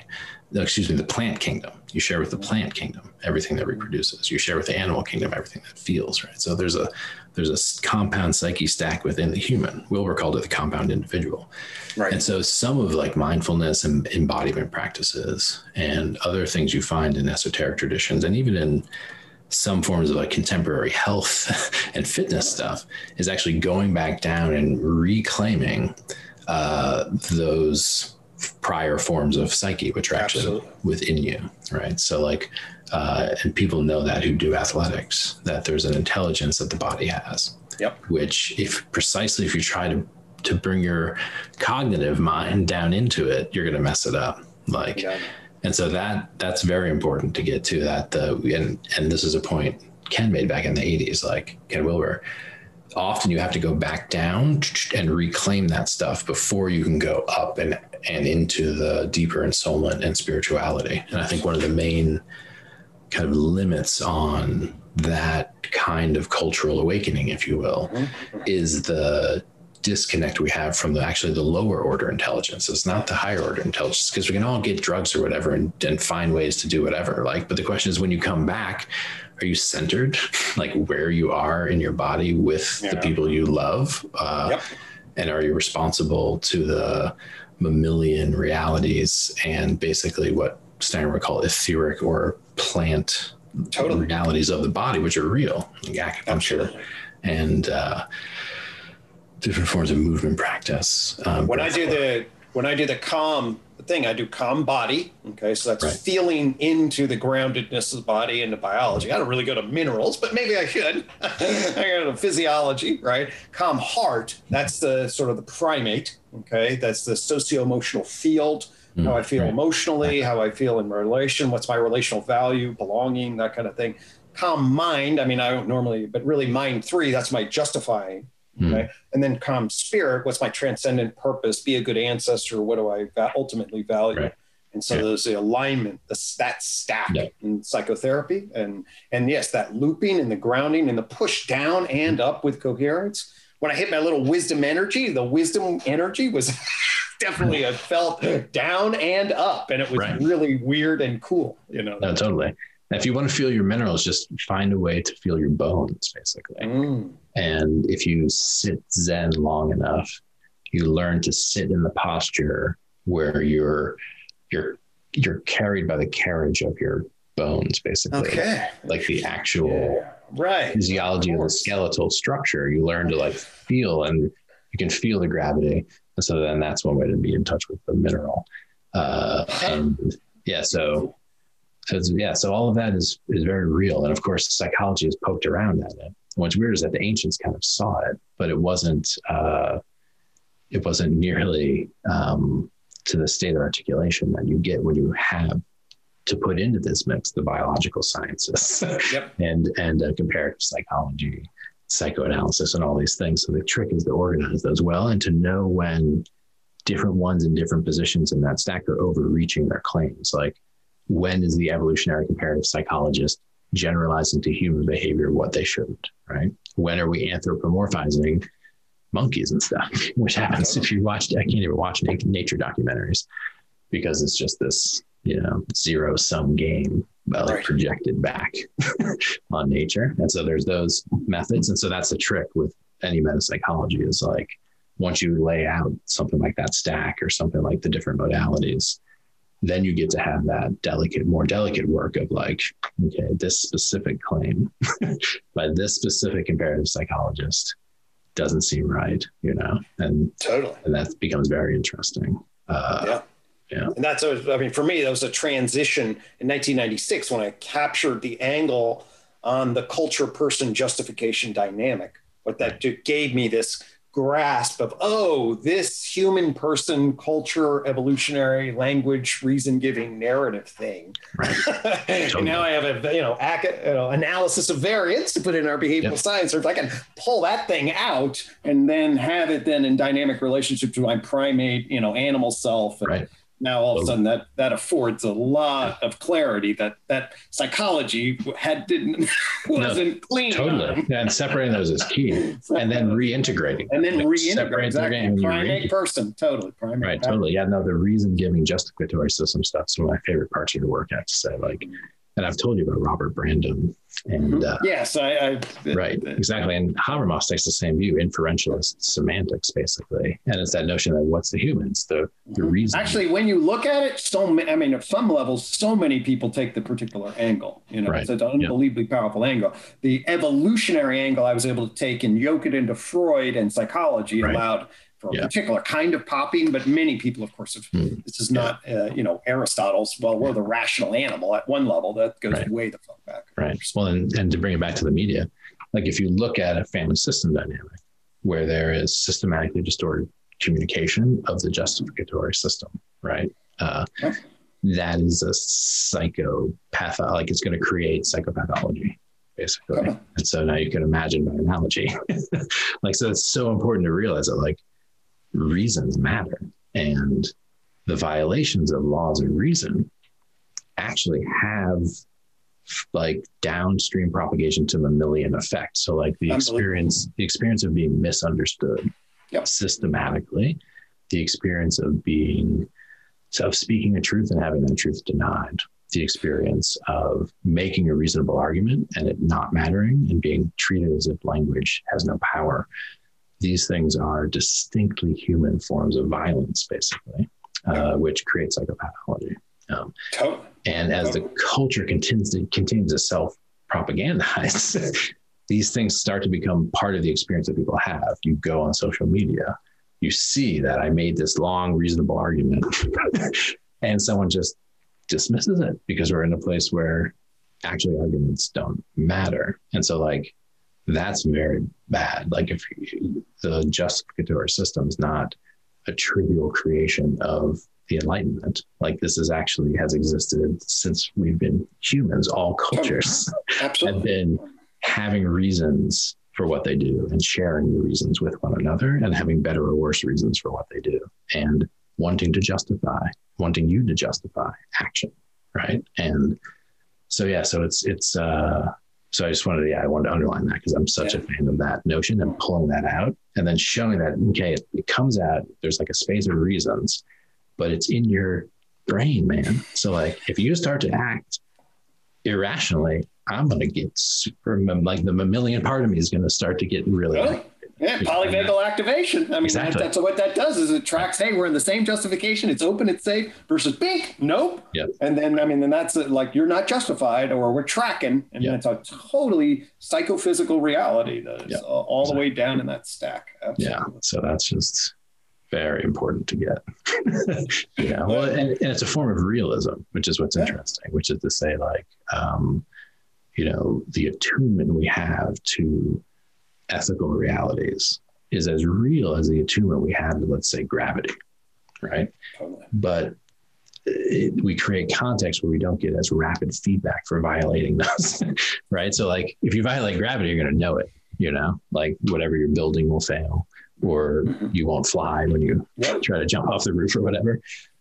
excuse me, the plant kingdom. You share with the plant kingdom everything that reproduces. You share with the animal kingdom everything that feels, right? So there's a there's a compound psyche stack within the human. Wilber called it the compound individual. Right. And so some of like mindfulness and embodiment practices and other things you find in esoteric traditions and even in some forms of like contemporary health and fitness stuff is actually going back down and reclaiming uh, those prior forms of psyche, which are actually Absolutely. within you, right? So like, uh, and people know that who do athletics, that there's an intelligence that the body has, Yep. which if precisely if you try to to bring your cognitive mind down into it, you're going to mess it up. Like, Yeah. And so that that's very important to get to that. The and and this is a point Ken made back in the '80s, like Ken Wilber. Often you have to go back down and reclaim that stuff before you can go up and and into the deeper ensoulment and spirituality. And I think one of the main kind of limits on that kind of cultural awakening, if you will, mm-hmm. is the disconnect we have from the actually the lower order intelligence. It's not the higher order intelligence because we can all get drugs or whatever and, and find ways to do whatever. Like, but the question is when you come back, are you centered like where you are in your body with yeah. the people you love? Uh, yep. And are you responsible to the mammalian realities and basically what Steiner would call etheric or plant totally. realities of the body, which are real, like acupuncture Absolutely. and uh, different forms of movement practice. Um, when I do the when I do the calm thing, I do calm body. Okay, so that's right. feeling into the groundedness of the body and the biology. I don't really go to minerals, but maybe I should. I go to physiology, right? Calm heart. That's the sort of the primate. Okay, that's the socio emotional field mm, how I feel right. emotionally, how I feel in relation, what's my relational value, belonging, that kind of thing. Calm mind, I mean, I don't normally, but really mind three, that's my justifying. Mm. Okay. And then calm spirit, what's my transcendent purpose? Be a good ancestor. What do I ultimately value? Right. And so yeah. there's the alignment, the that stack yeah. in psychotherapy, and and yes, that looping and the grounding and the push down and up with coherence. When I hit my little wisdom energy, the wisdom energy was definitely a felt down and up, and it was right. really weird and cool. You know. No, totally. If you want to feel your minerals, just find a way to feel your bones, basically. Mm. And if you sit Zen long enough, you learn to sit in the posture where you're you're you're carried by the carriage of your bones, basically. Okay. Like the actual yeah. right physiology of, of the skeletal structure. You learn to like feel and you can feel the gravity. And so then that's one way to be in touch with the mineral. Uh, and yeah, so, so yeah, so all of that is is very real. And of course, psychology has poked around at it. What's weird is that the ancients kind of saw it, but it wasn't uh, it wasn't nearly um, to the state of articulation that you get when you have to put into this mix the biological sciences yep. and and uh, comparative psychology psychoanalysis and all these things. So the trick is to organize those well and to know when different ones in different positions in that stack are overreaching their claims. Like when is the evolutionary comparative psychologist generalizing to human behavior what they shouldn't, right? When are we anthropomorphizing monkeys and stuff, which happens if you watch, I can't even watch nature documentaries because it's just this, you know, zero sum game right. projected back on nature. And so there's those methods. And so that's the trick with any metapsychology is like once you lay out something like that stack or something like the different modalities, then you get to have that delicate, more delicate work of like, okay, this specific claim by this specific comparative psychologist doesn't seem right, you know, and totally, and that becomes very interesting. Uh, yeah. Yeah. And that's, I mean, for me, that was a transition in 1996 when I captured the angle on the culture person justification dynamic. What that gave me this grasp of, oh, this human person culture, evolutionary language, reason giving narrative thing. Right. and now I have a, you know, ac- you know, analysis of variance to put in our behavioral yep. science. So if I can pull that thing out and then have it then in dynamic relationship to my primate, you know, animal self. And, right now all of a sudden that that affords a lot of clarity that that psychology had didn't wasn't no, clean totally. and separating those is key. And then reintegrating. And then reintegrating exactly. primate person totally primate right totally. Yeah no the reason giving justificatory system stuff's one of my favorite parts of your work i have to say. Like and I've told you about Robert Brandom. And mm-hmm. uh, yes, I, I right exactly. And Habermas takes the same view, inferentialist semantics, basically, and it's that notion that what's the humans, the the mm-hmm. reason. Actually, when you look at it, so I mean, at some levels, so many people take the particular angle. You know, right. it's an unbelievably yep. powerful angle. The evolutionary angle I was able to take and yoke it into Freud and psychology right. allowed for a yeah. particular kind of popping, but many people, of course, have, mm. this is not, uh, you know, Aristotle's, well, we're the rational animal at one level that goes right. way the fuck back. Right. Well, and, and to bring it back to the media, like if you look at a family system dynamic where there is systematically distorted communication of the justificatory system, right? Uh, that is a psychopath, like it's going to create psychopathology basically. And so now you can imagine by analogy. like, so it's so important to realize that, like, reasons matter. And the violations of laws of reason actually have like downstream propagation to mammalian effect. So like the experience, the experience of being misunderstood Yep. systematically, the experience of being, of speaking a truth and having that truth denied, the experience of making a reasonable argument and it not mattering and being treated as if language has no power. These things are distinctly human forms of violence, basically, uh, which creates psychopathology. Um, Totally. and as the culture continues to, continues to self propagandize, these things start to become part of the experience that people have. You go on social media, you see that I made this long, reasonable argument, and someone just dismisses it because we're in a place where actually arguments don't matter. And so, like, that's very bad. Like, if you, the justificatory system is not a trivial creation of the Enlightenment, like, this is actually has existed since we've been humans, all cultures have been having reasons for what they do and sharing the reasons with one another and having better or worse reasons for what they do and wanting to justify wanting you to justify action right and so yeah so it's it's uh so i just wanted to yeah i wanted to underline that because i'm such Yeah. a fan of that notion and pulling that out and then showing that okay it, it comes out there's like a space of reasons but it's in your brain man so like if you start to act irrationally i'm going to get super like the mammalian part of me is going to start to get really oh. Really? Yeah, polyvagal activation. I mean, Exactly. that, that's what that does. Is it tracks? Hey, we're in the same justification. It's open. It's safe. Versus bink. Nope. Yep. And then I mean, then that's it, like you're not justified, or we're tracking, and Yep. that's a totally psychophysical reality that is Yep. uh, all the way down in that stack. yeah so that's just very important to get yeah well and, and it's a form of realism which is what's Yeah. interesting which is to say like um you know the attunement we have to ethical realities is as real as the attunement we have to let's say gravity right Totally. but it, we create context where we don't get as rapid feedback for violating those right so like if you violate gravity you're going to know it you know like whatever you're building will fail or Mhm. you won't fly when you Yep. try to jump off the roof or whatever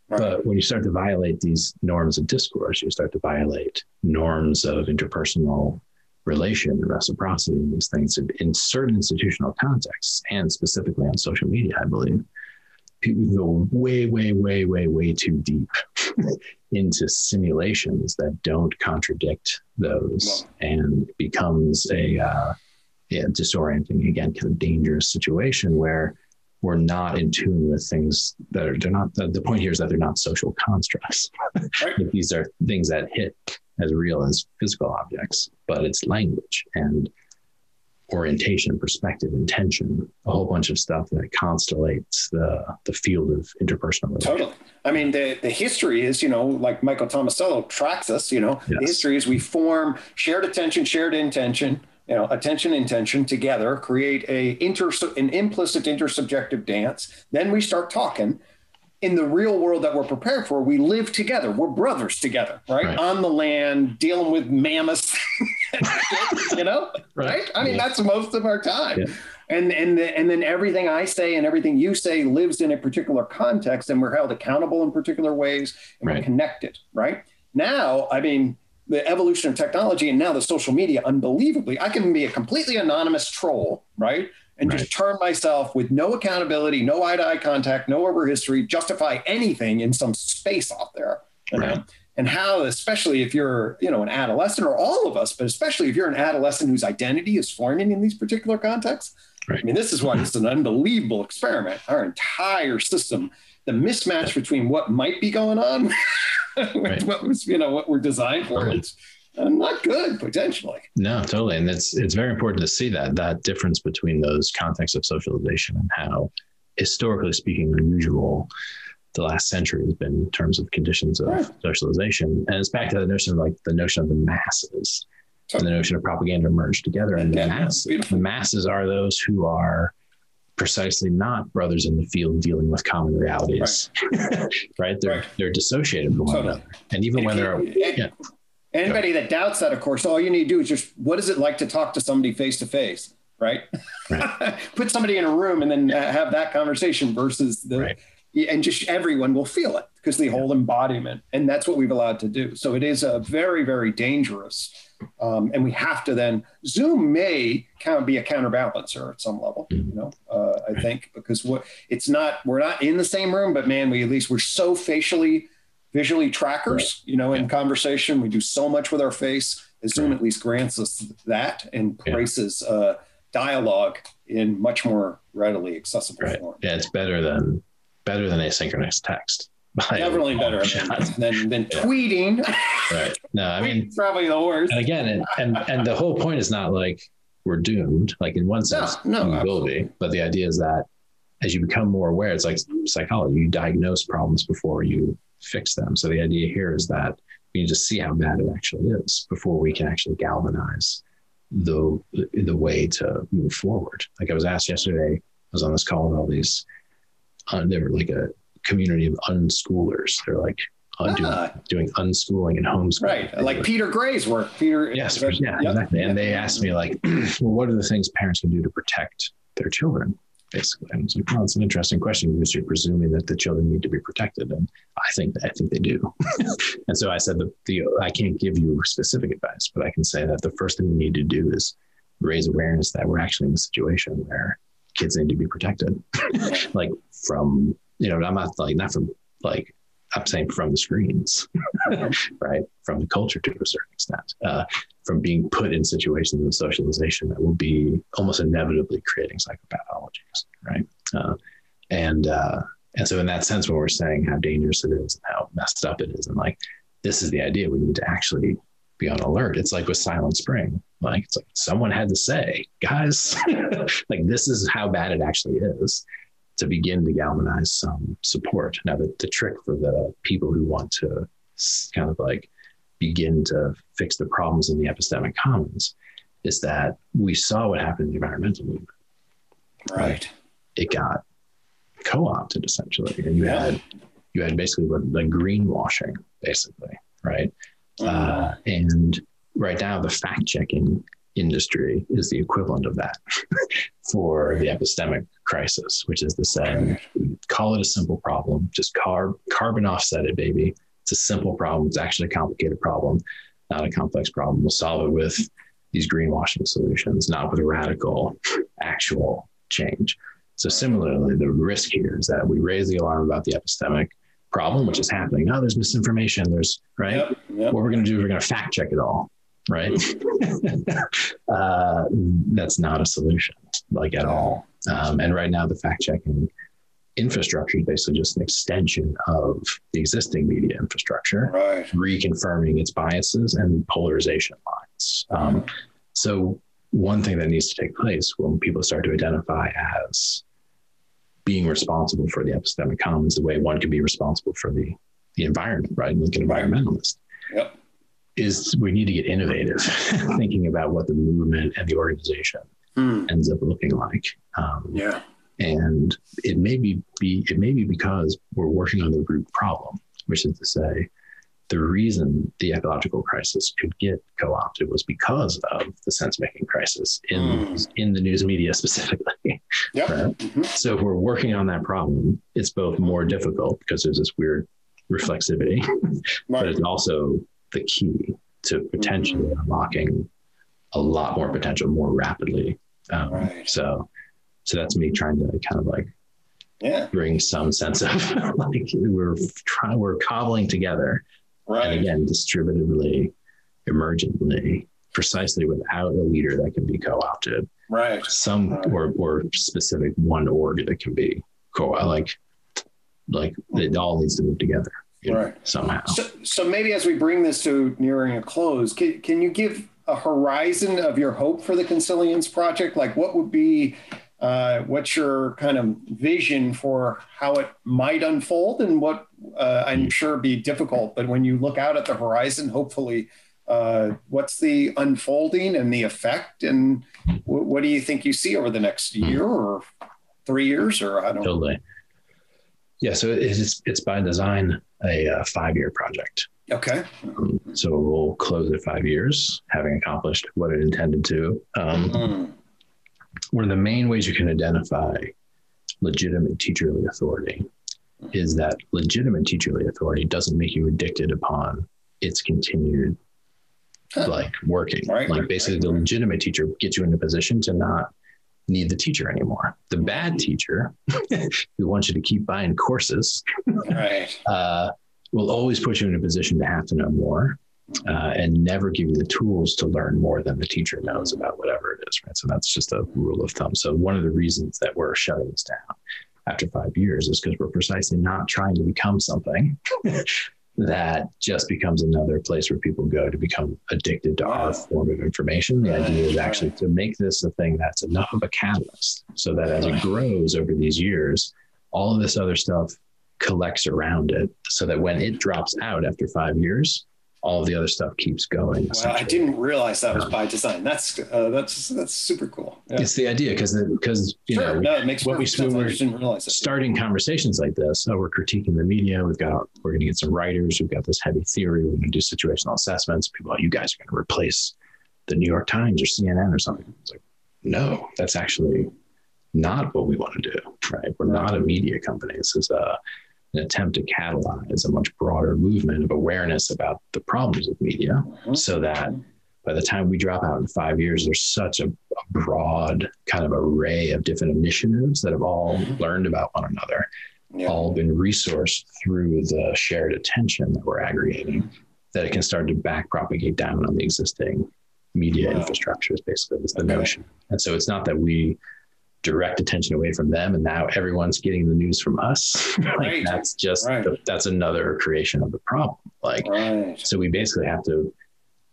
Right. but when you start to violate these norms of discourse you start to violate norms of interpersonal relation and reciprocity and these things in, in certain institutional contexts and specifically on social media i believe. People go way way way way way too deep into simulations that don't contradict those and becomes a uh, yeah, disorienting again kind of dangerous situation where we're not in tune with things that are they're not the, the point here is that they're not social constructs. These are things that hit as real as physical objects but it's language and orientation perspective intention a whole bunch of stuff that constellates the the field of interpersonal. Totally. I mean, the, the history is, you know, like Michael Tomasello tracks us, you know, the history is we form shared attention, shared intention, you know, attention, intention together, create a inter, an implicit intersubjective dance. Then we start talking. In the real world that we're prepared for, we live together. We're brothers together, right? Right. On the land, dealing with mammoths, you know, right? I mean, Yeah. that's most of our time. Yeah. And and the, and then everything I say and everything you say lives in a particular context, and we're held accountable in particular ways, and we're connected. Right now, I mean, the evolution of technology and now the social media, unbelievably, I can be a completely anonymous troll, right? And just turn myself with no accountability, no eye to eye contact, no over history, justify anything in some space out there. You know? And how, especially if you're, you know, an adolescent or all of us, but especially if you're an adolescent whose identity is forming in these particular contexts. I mean, this is why it's an unbelievable experiment. Our entire system, the mismatch between what might be going on Right. what was, you know, what we're designed for, Right. it's uh, not good potentially. No, totally. And it's it's very important to see that that difference between those contexts of socialization and how historically speaking unusual the last century has been in terms of conditions of Right. socialization. And it's back to the notion of like the notion of the masses and the notion of propaganda merged together. And the Yeah, masses, the masses are those who are precisely not brothers in the field dealing with common realities. Right. They're Right. they're dissociated from one Totally. another. And even when they're And- yeah. Anybody that doubts that, of course, all you need to do is just what is it like to talk to somebody face to face, right? Right. Put somebody in a room and then uh, have that conversation versus the Right. and just everyone will feel it because the whole embodiment, and that's what we've allowed to do. So it is a very, very dangerous, um, and we have to then Zoom may kind of be a counterbalancer at some level, you know. Uh, I think because what it's not, we're not in the same room, but man, we at least we're so facially, visually trackers, you know, in conversation. We do so much with our face. Zoom at least grants us that and places uh, dialogue in much more readily accessible Right. form. Yeah, it's better than better than asynchronous text. Definitely better than, than, Yeah. tweeting. Right. No, I mean, probably the worst. and again, and, and and the whole point is not like we're doomed. Like in one sense, no, we will be. But the idea is that as you become more aware, it's like psychology. You diagnose problems before you fix them. So the idea here is that we need to see how bad it actually is before we can actually galvanize the the way to move forward. Like I was asked yesterday, I was on this call with all these. Uh, they were like a community of unschoolers. They're like uh, doing, Ah. doing unschooling and homeschooling. Right. Like Peter Gray's work. Peter. Yes, yeah, yep. exactly. And they asked me like, well, what are the things parents can do to protect their children? Basically, and I was like, well, it's an interesting question because you're presuming that the children need to be protected, and I think I think they do. and so I said that the I can't give you specific advice, but I can say that the first thing we need to do is raise awareness that we're actually in a situation where kids need to be protected, like from you know I'm not like not from like I'm saying from the screens, right? From the culture to a certain extent, uh, from being put in situations of socialization that will be almost inevitably creating psychopathologies, right? Uh, and uh, and so in that sense, when we're saying how dangerous it is and how messed up it is, and like this is the idea, we need to actually be on alert. It's like with Silent Spring, like it's like someone had to say, guys, like this is how bad it actually is to begin to galvanize some support. Now, the, the trick for the people who want to kind of like begin to fix the problems in the epistemic commons is that we saw what happened in the environmental movement. Right. It got co-opted essentially, and you Yeah. had you had basically what like greenwashing, basically, right? Mm-hmm. Uh, and right now, the fact checking industry is the equivalent of that for the epistemic crisis, which is to say, call it a simple problem, just car- carbon offset it, baby. It's a simple problem. It's actually a complicated problem, not a complex problem. We'll solve it with these greenwashing solutions, not with a radical actual change. So, similarly, the risk here is that we raise the alarm about the epistemic problem, which is happening. Oh, there's misinformation. There's right Yep. Yep. what we're going to do is we're going to fact check it all right? Uh, that's not a solution like at all. Um, and right now the fact checking infrastructure is basically just an extension of the existing media infrastructure Right. reconfirming its biases and polarization lines. Um, so one thing that needs to take place when people start to identify as being responsible for the epistemic commons the way one can be responsible for the the environment right? Like an environmentalist. Yep. Is we need to get innovative thinking about what the movement and the organization Hmm. ends up looking like um, Yeah. and it may be, be it may be because we're working on the root problem which is to say the reason the ecological crisis could get co-opted was because of the sense-making crisis in Mm. in the news media specifically Yep. Right. Mhm. so if we're working on that problem it's both more difficult because there's this weird reflexivity but it's also the key to potentially unlocking a lot more potential more rapidly. Um, Right. So, so that's me trying to kind of like Yeah. bring some sense of like we're trying, we're cobbling together, and again, distributively, emergently, precisely without a leader that can be co-opted. Right. Some or or specific one org that can be co like like it all needs to move together you know, Right. somehow. So, so maybe as we bring this to nearing a close, can, can you give a horizon of your hope for the Consilience project? Like, what would be, uh, what's your kind of vision for how it might unfold, and what uh, I'm sure be difficult, but when you look out at the horizon, hopefully, uh, what's the unfolding and the effect, and w- what do you think you see over the next year or three years, or I don't know? Totally. Yeah, so it's it's by design a, uh five-year project. Okay. Um, so we'll close at five years, having accomplished what it intended to. Um, Mm. one of the main ways you can identify legitimate teacherly authority is that legitimate teacherly authority doesn't make you addicted upon its continued huh. like working. Right, like basically right, the legitimate teacher gets you in a position to not need the teacher anymore. The bad teacher who wants you to keep buying courses right. uh, will always put you in a position to have to know more uh, and never give you the tools to learn more than the teacher knows about whatever it is. Right. So that's just a rule of thumb. So one of the reasons that we're shutting this down after five years is because we're precisely not trying to become something that just becomes another place where people go to become addicted to our form of information. The idea is actually to make this a thing that's enough of a catalyst so that as it grows over these years, all of this other stuff collects around it so that when it drops out after five years, all the other stuff keeps going. Well, I didn't realize that was by design. That's uh, that's that's super cool. Yeah. It's the idea because because you sure. know no, it makes what we sense. when we're starting conversations like this. So we're critiquing the media. We've got we're going to get some writers. We've got this heavy theory. We're going to do situational assessments. People, you guys are going to replace the New York Times or CNN or something. It's like no, that's actually not what we want to do. Right? We're not a media company. This is a an attempt to catalyze a much broader movement of awareness about the problems of media mm-hmm. so that by the time we drop out in five years, there's such a, a, broad kind of array of different initiatives that have all mm-hmm. learned about one another, yeah. all been resourced through the shared attention that we're aggregating, that it can start to back propagate down on the existing media wow. infrastructures, basically, is the okay. notion. And so it's not that we direct attention away from them and now everyone's getting the news from us like right. that's just right. the, that's another creation of the problem like right. so we basically have to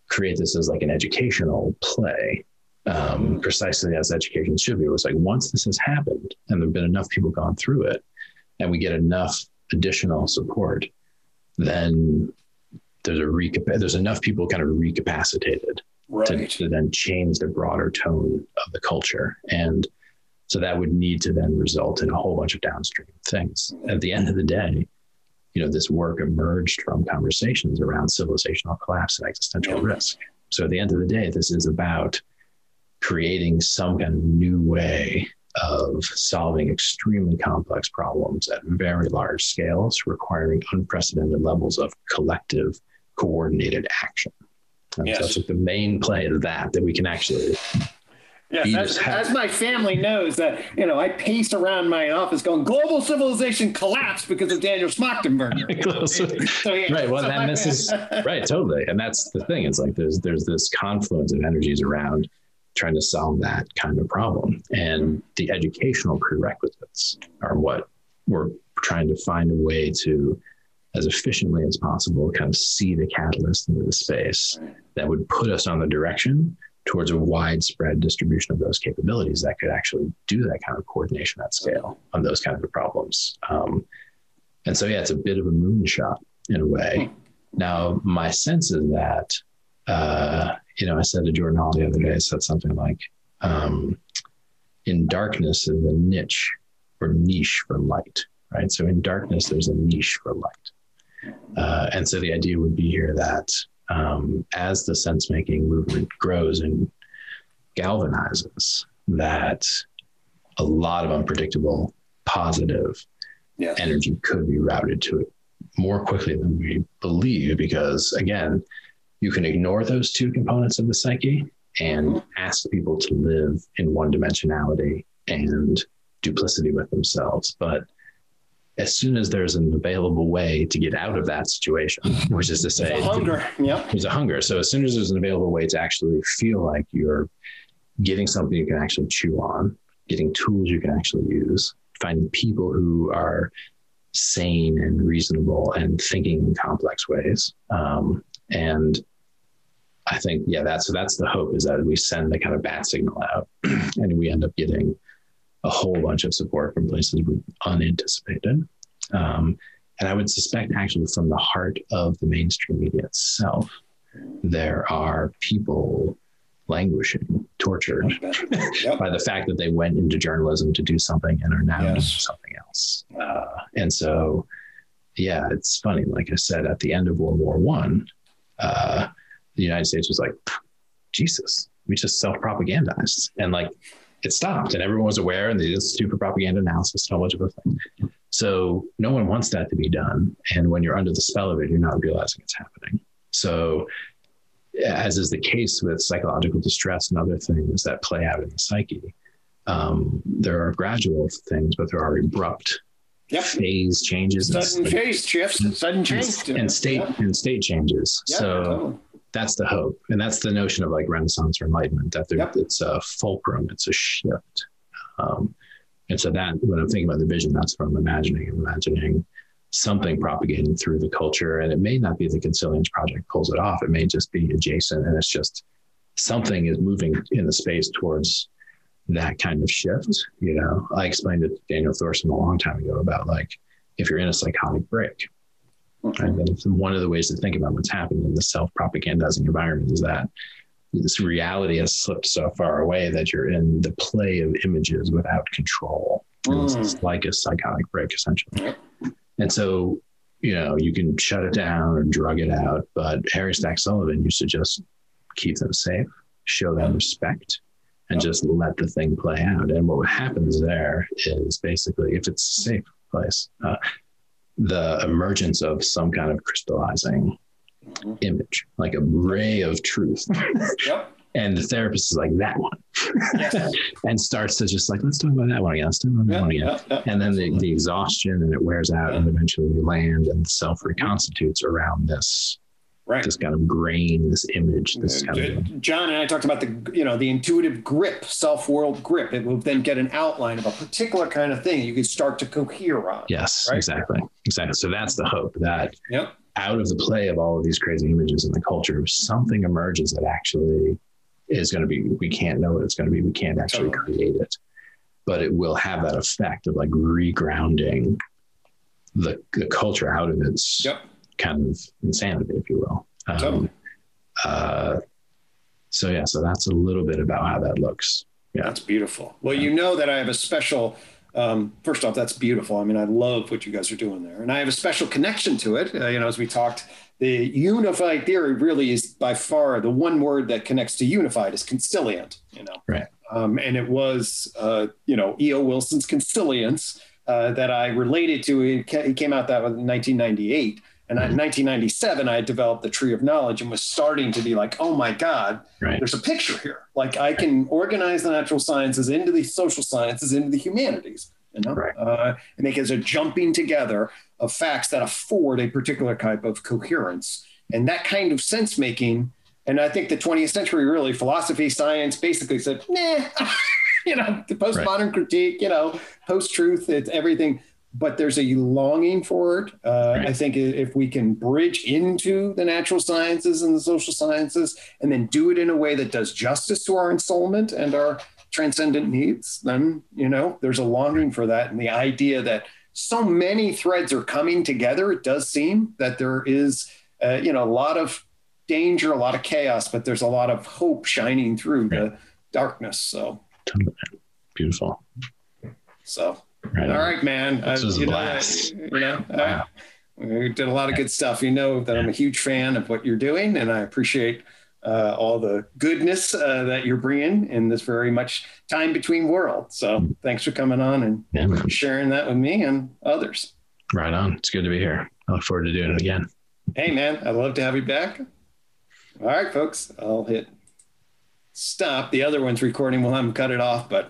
create this as like an educational play um, mm. precisely as education should be it was like once this has happened and there've been enough people gone through it and we get enough additional support then there's a recap- there's enough people kind of recapacitated to, to then change the broader tone of the culture and so that would need to then result in a whole bunch of downstream things. At the end of the day, you know, this work emerged from conversations around civilizational collapse and existential risk. So at the end of the day, this is about creating some kind of new way of solving extremely complex problems at very large scales, requiring unprecedented levels of collective coordinated action. yes. So that's like the main play of that that we can actually Yes, as, as, my family knows that, you know, I pace around my office going, global civilization collapsed because of Daniel Schmachtenberger. so, yeah, right. Well, so that misses, right. Totally. And that's the thing. It's like there's, there's this confluence of energies around trying to solve that kind of problem. And the educational prerequisites are what we're trying to find a way to, as efficiently as possible, kind of see the catalyst into the space that would put us on the direction towards a widespread distribution of those capabilities that could actually do that kind of coordination at scale on those kinds of problems. Um, and so, yeah, it's a bit of a moonshot in a way. Now, my sense is that, uh, you know, I said to Jordan Hall the other day, I said something like, um, in darkness is a niche or niche for light, right? So in darkness, there's a niche for light. Uh, and so the idea would be here that um, as the sense making movement grows and galvanizes, that a lot of unpredictable positive yes. energy could be routed to it more quickly than we believe. Because again, you can ignore those two components of the psyche and ask people to live in one dimensionality and duplicity with themselves. But as soon as there's an available way to get out of that situation, which is to say, there's a hunger. Yeah. There's a hunger. So as soon as there's an available way to actually feel like you're getting something you can actually chew on, getting tools you can actually use, finding people who are sane and reasonable and thinking in complex ways. Um, and I think, yeah, that's that's the hope is that we send the kind of bat signal out and we end up getting a whole bunch of support from places we unanticipated. Um, and I would suspect, actually, from the heart of the mainstream media itself, there are people languishing, tortured yep. by the fact that they went into journalism to do something and are now yes. doing something else. Uh, and so, yeah, it's funny. Like I said, at the end of World War One, uh, the United States was like, Jesus, we just self propagandized, and like it stopped and everyone was aware and they did stupid propaganda analysis and a bunch of other things. So no one wants that to be done. And when you're under the spell of it, you're not realizing it's happening. So, as is the case with psychological distress and other things that play out in the psyche, um, there are gradual things, but there are abrupt Yep. phase changes, Sudden and, phase shifts, sudden change. and state Yep. and state changes. Yep, so totally. That's the hope, and that's the notion of like Renaissance or Enlightenment that Yep. it's a fulcrum, it's a shift. Um, and so that when I'm thinking about the vision, that's what I'm imagining. I'm imagining something propagating through the culture, and it may not be the Consilience Project pulls it off. It may just be adjacent, and it's just something is moving in the space towards that kind of shift. You know, I explained it to Daniel Thorson a long time ago about like if you're in a psychotic break, and one of the ways to think about what's happening in the self-propagandizing environment is that this reality has slipped so far away that you're in the play of images without control. And It's Mm. like a psychotic break, essentially. And so, you know, you can shut it down or drug it out, but Harry Stack Sullivan used to just keep them safe, show them respect, and just let the thing play out. And what happens there is basically, if it's a safe place, uh, the emergence of some kind of crystallizing Mhm. image, like a ray of truth. Yep. and the therapist is like, that one. Yes. and starts to just like, let's talk about that one again. Let's talk about that Yep, one again. yep, yep. And then the, the exhaustion and it wears out and eventually you land and self reconstitutes around this right. this kind of grain, this image, this kind of John and I talked about the you know the intuitive grip, self-world grip. It will then get an outline of a particular kind of thing you can start to cohere on. yes, Right. exactly, exactly. So that's the hope that Yep. out of the play of all of these crazy images in the culture, something emerges that actually is going to be. We can't know what it's going to be. We can't actually Totally. create it, but it will have that effect of like regrounding the the culture out of its Yep. Kind of insanity, if you will. Um, Totally. uh, so yeah, so that's a little bit about how that looks. Yeah. That's beautiful. Well, you know that I have a special. Um, first off, that's beautiful. I mean, I love what you guys are doing there, and I have a special connection to it. Uh, you know, as we talked, the unified theory really is by far the one word that connects to unified is consilient. You know, Right. Um, and it was, uh, you know, E.O. Wilson's Consilience uh, that I related to. It, came out that was in 1998. And in 1997, I had developed the tree of knowledge and was starting to be like, oh my God, Right. there's a picture here. Like I can organize the natural sciences into the social sciences, into the humanities, you know, Right. uh, and make it as a jumping together of facts that afford a particular type of coherence. And that kind of sense making. And I think the 20th century, really, philosophy, science basically said, nah, you know, the postmodern critique, you know, post truth, it's everything. But there's a longing for it. Uh, Right. I think if we can bridge into the natural sciences and the social sciences and then do it in a way that does justice to our ensoulment and our transcendent needs, then, you know, there's a longing for that. And the idea that so many threads are coming together, it does seem that there is, uh, you know, a lot of danger, a lot of chaos, but there's a lot of hope shining through the darkness. So, Beautiful. so, Right. all right, man. This Uh, was a you know, blast. you know, Wow. we did a lot of good stuff. You know that I'm a huge fan of what you're doing, and I appreciate uh, all the goodness uh, that you're bringing in this very much time between worlds. So thanks for coming on and Yeah, sharing that with me and others. Right on. It's good to be here. I look forward to doing it again. Hey, man, I'd love to have you back. All right, folks, I'll hit stop. The other one's recording. We'll have them cut it off, but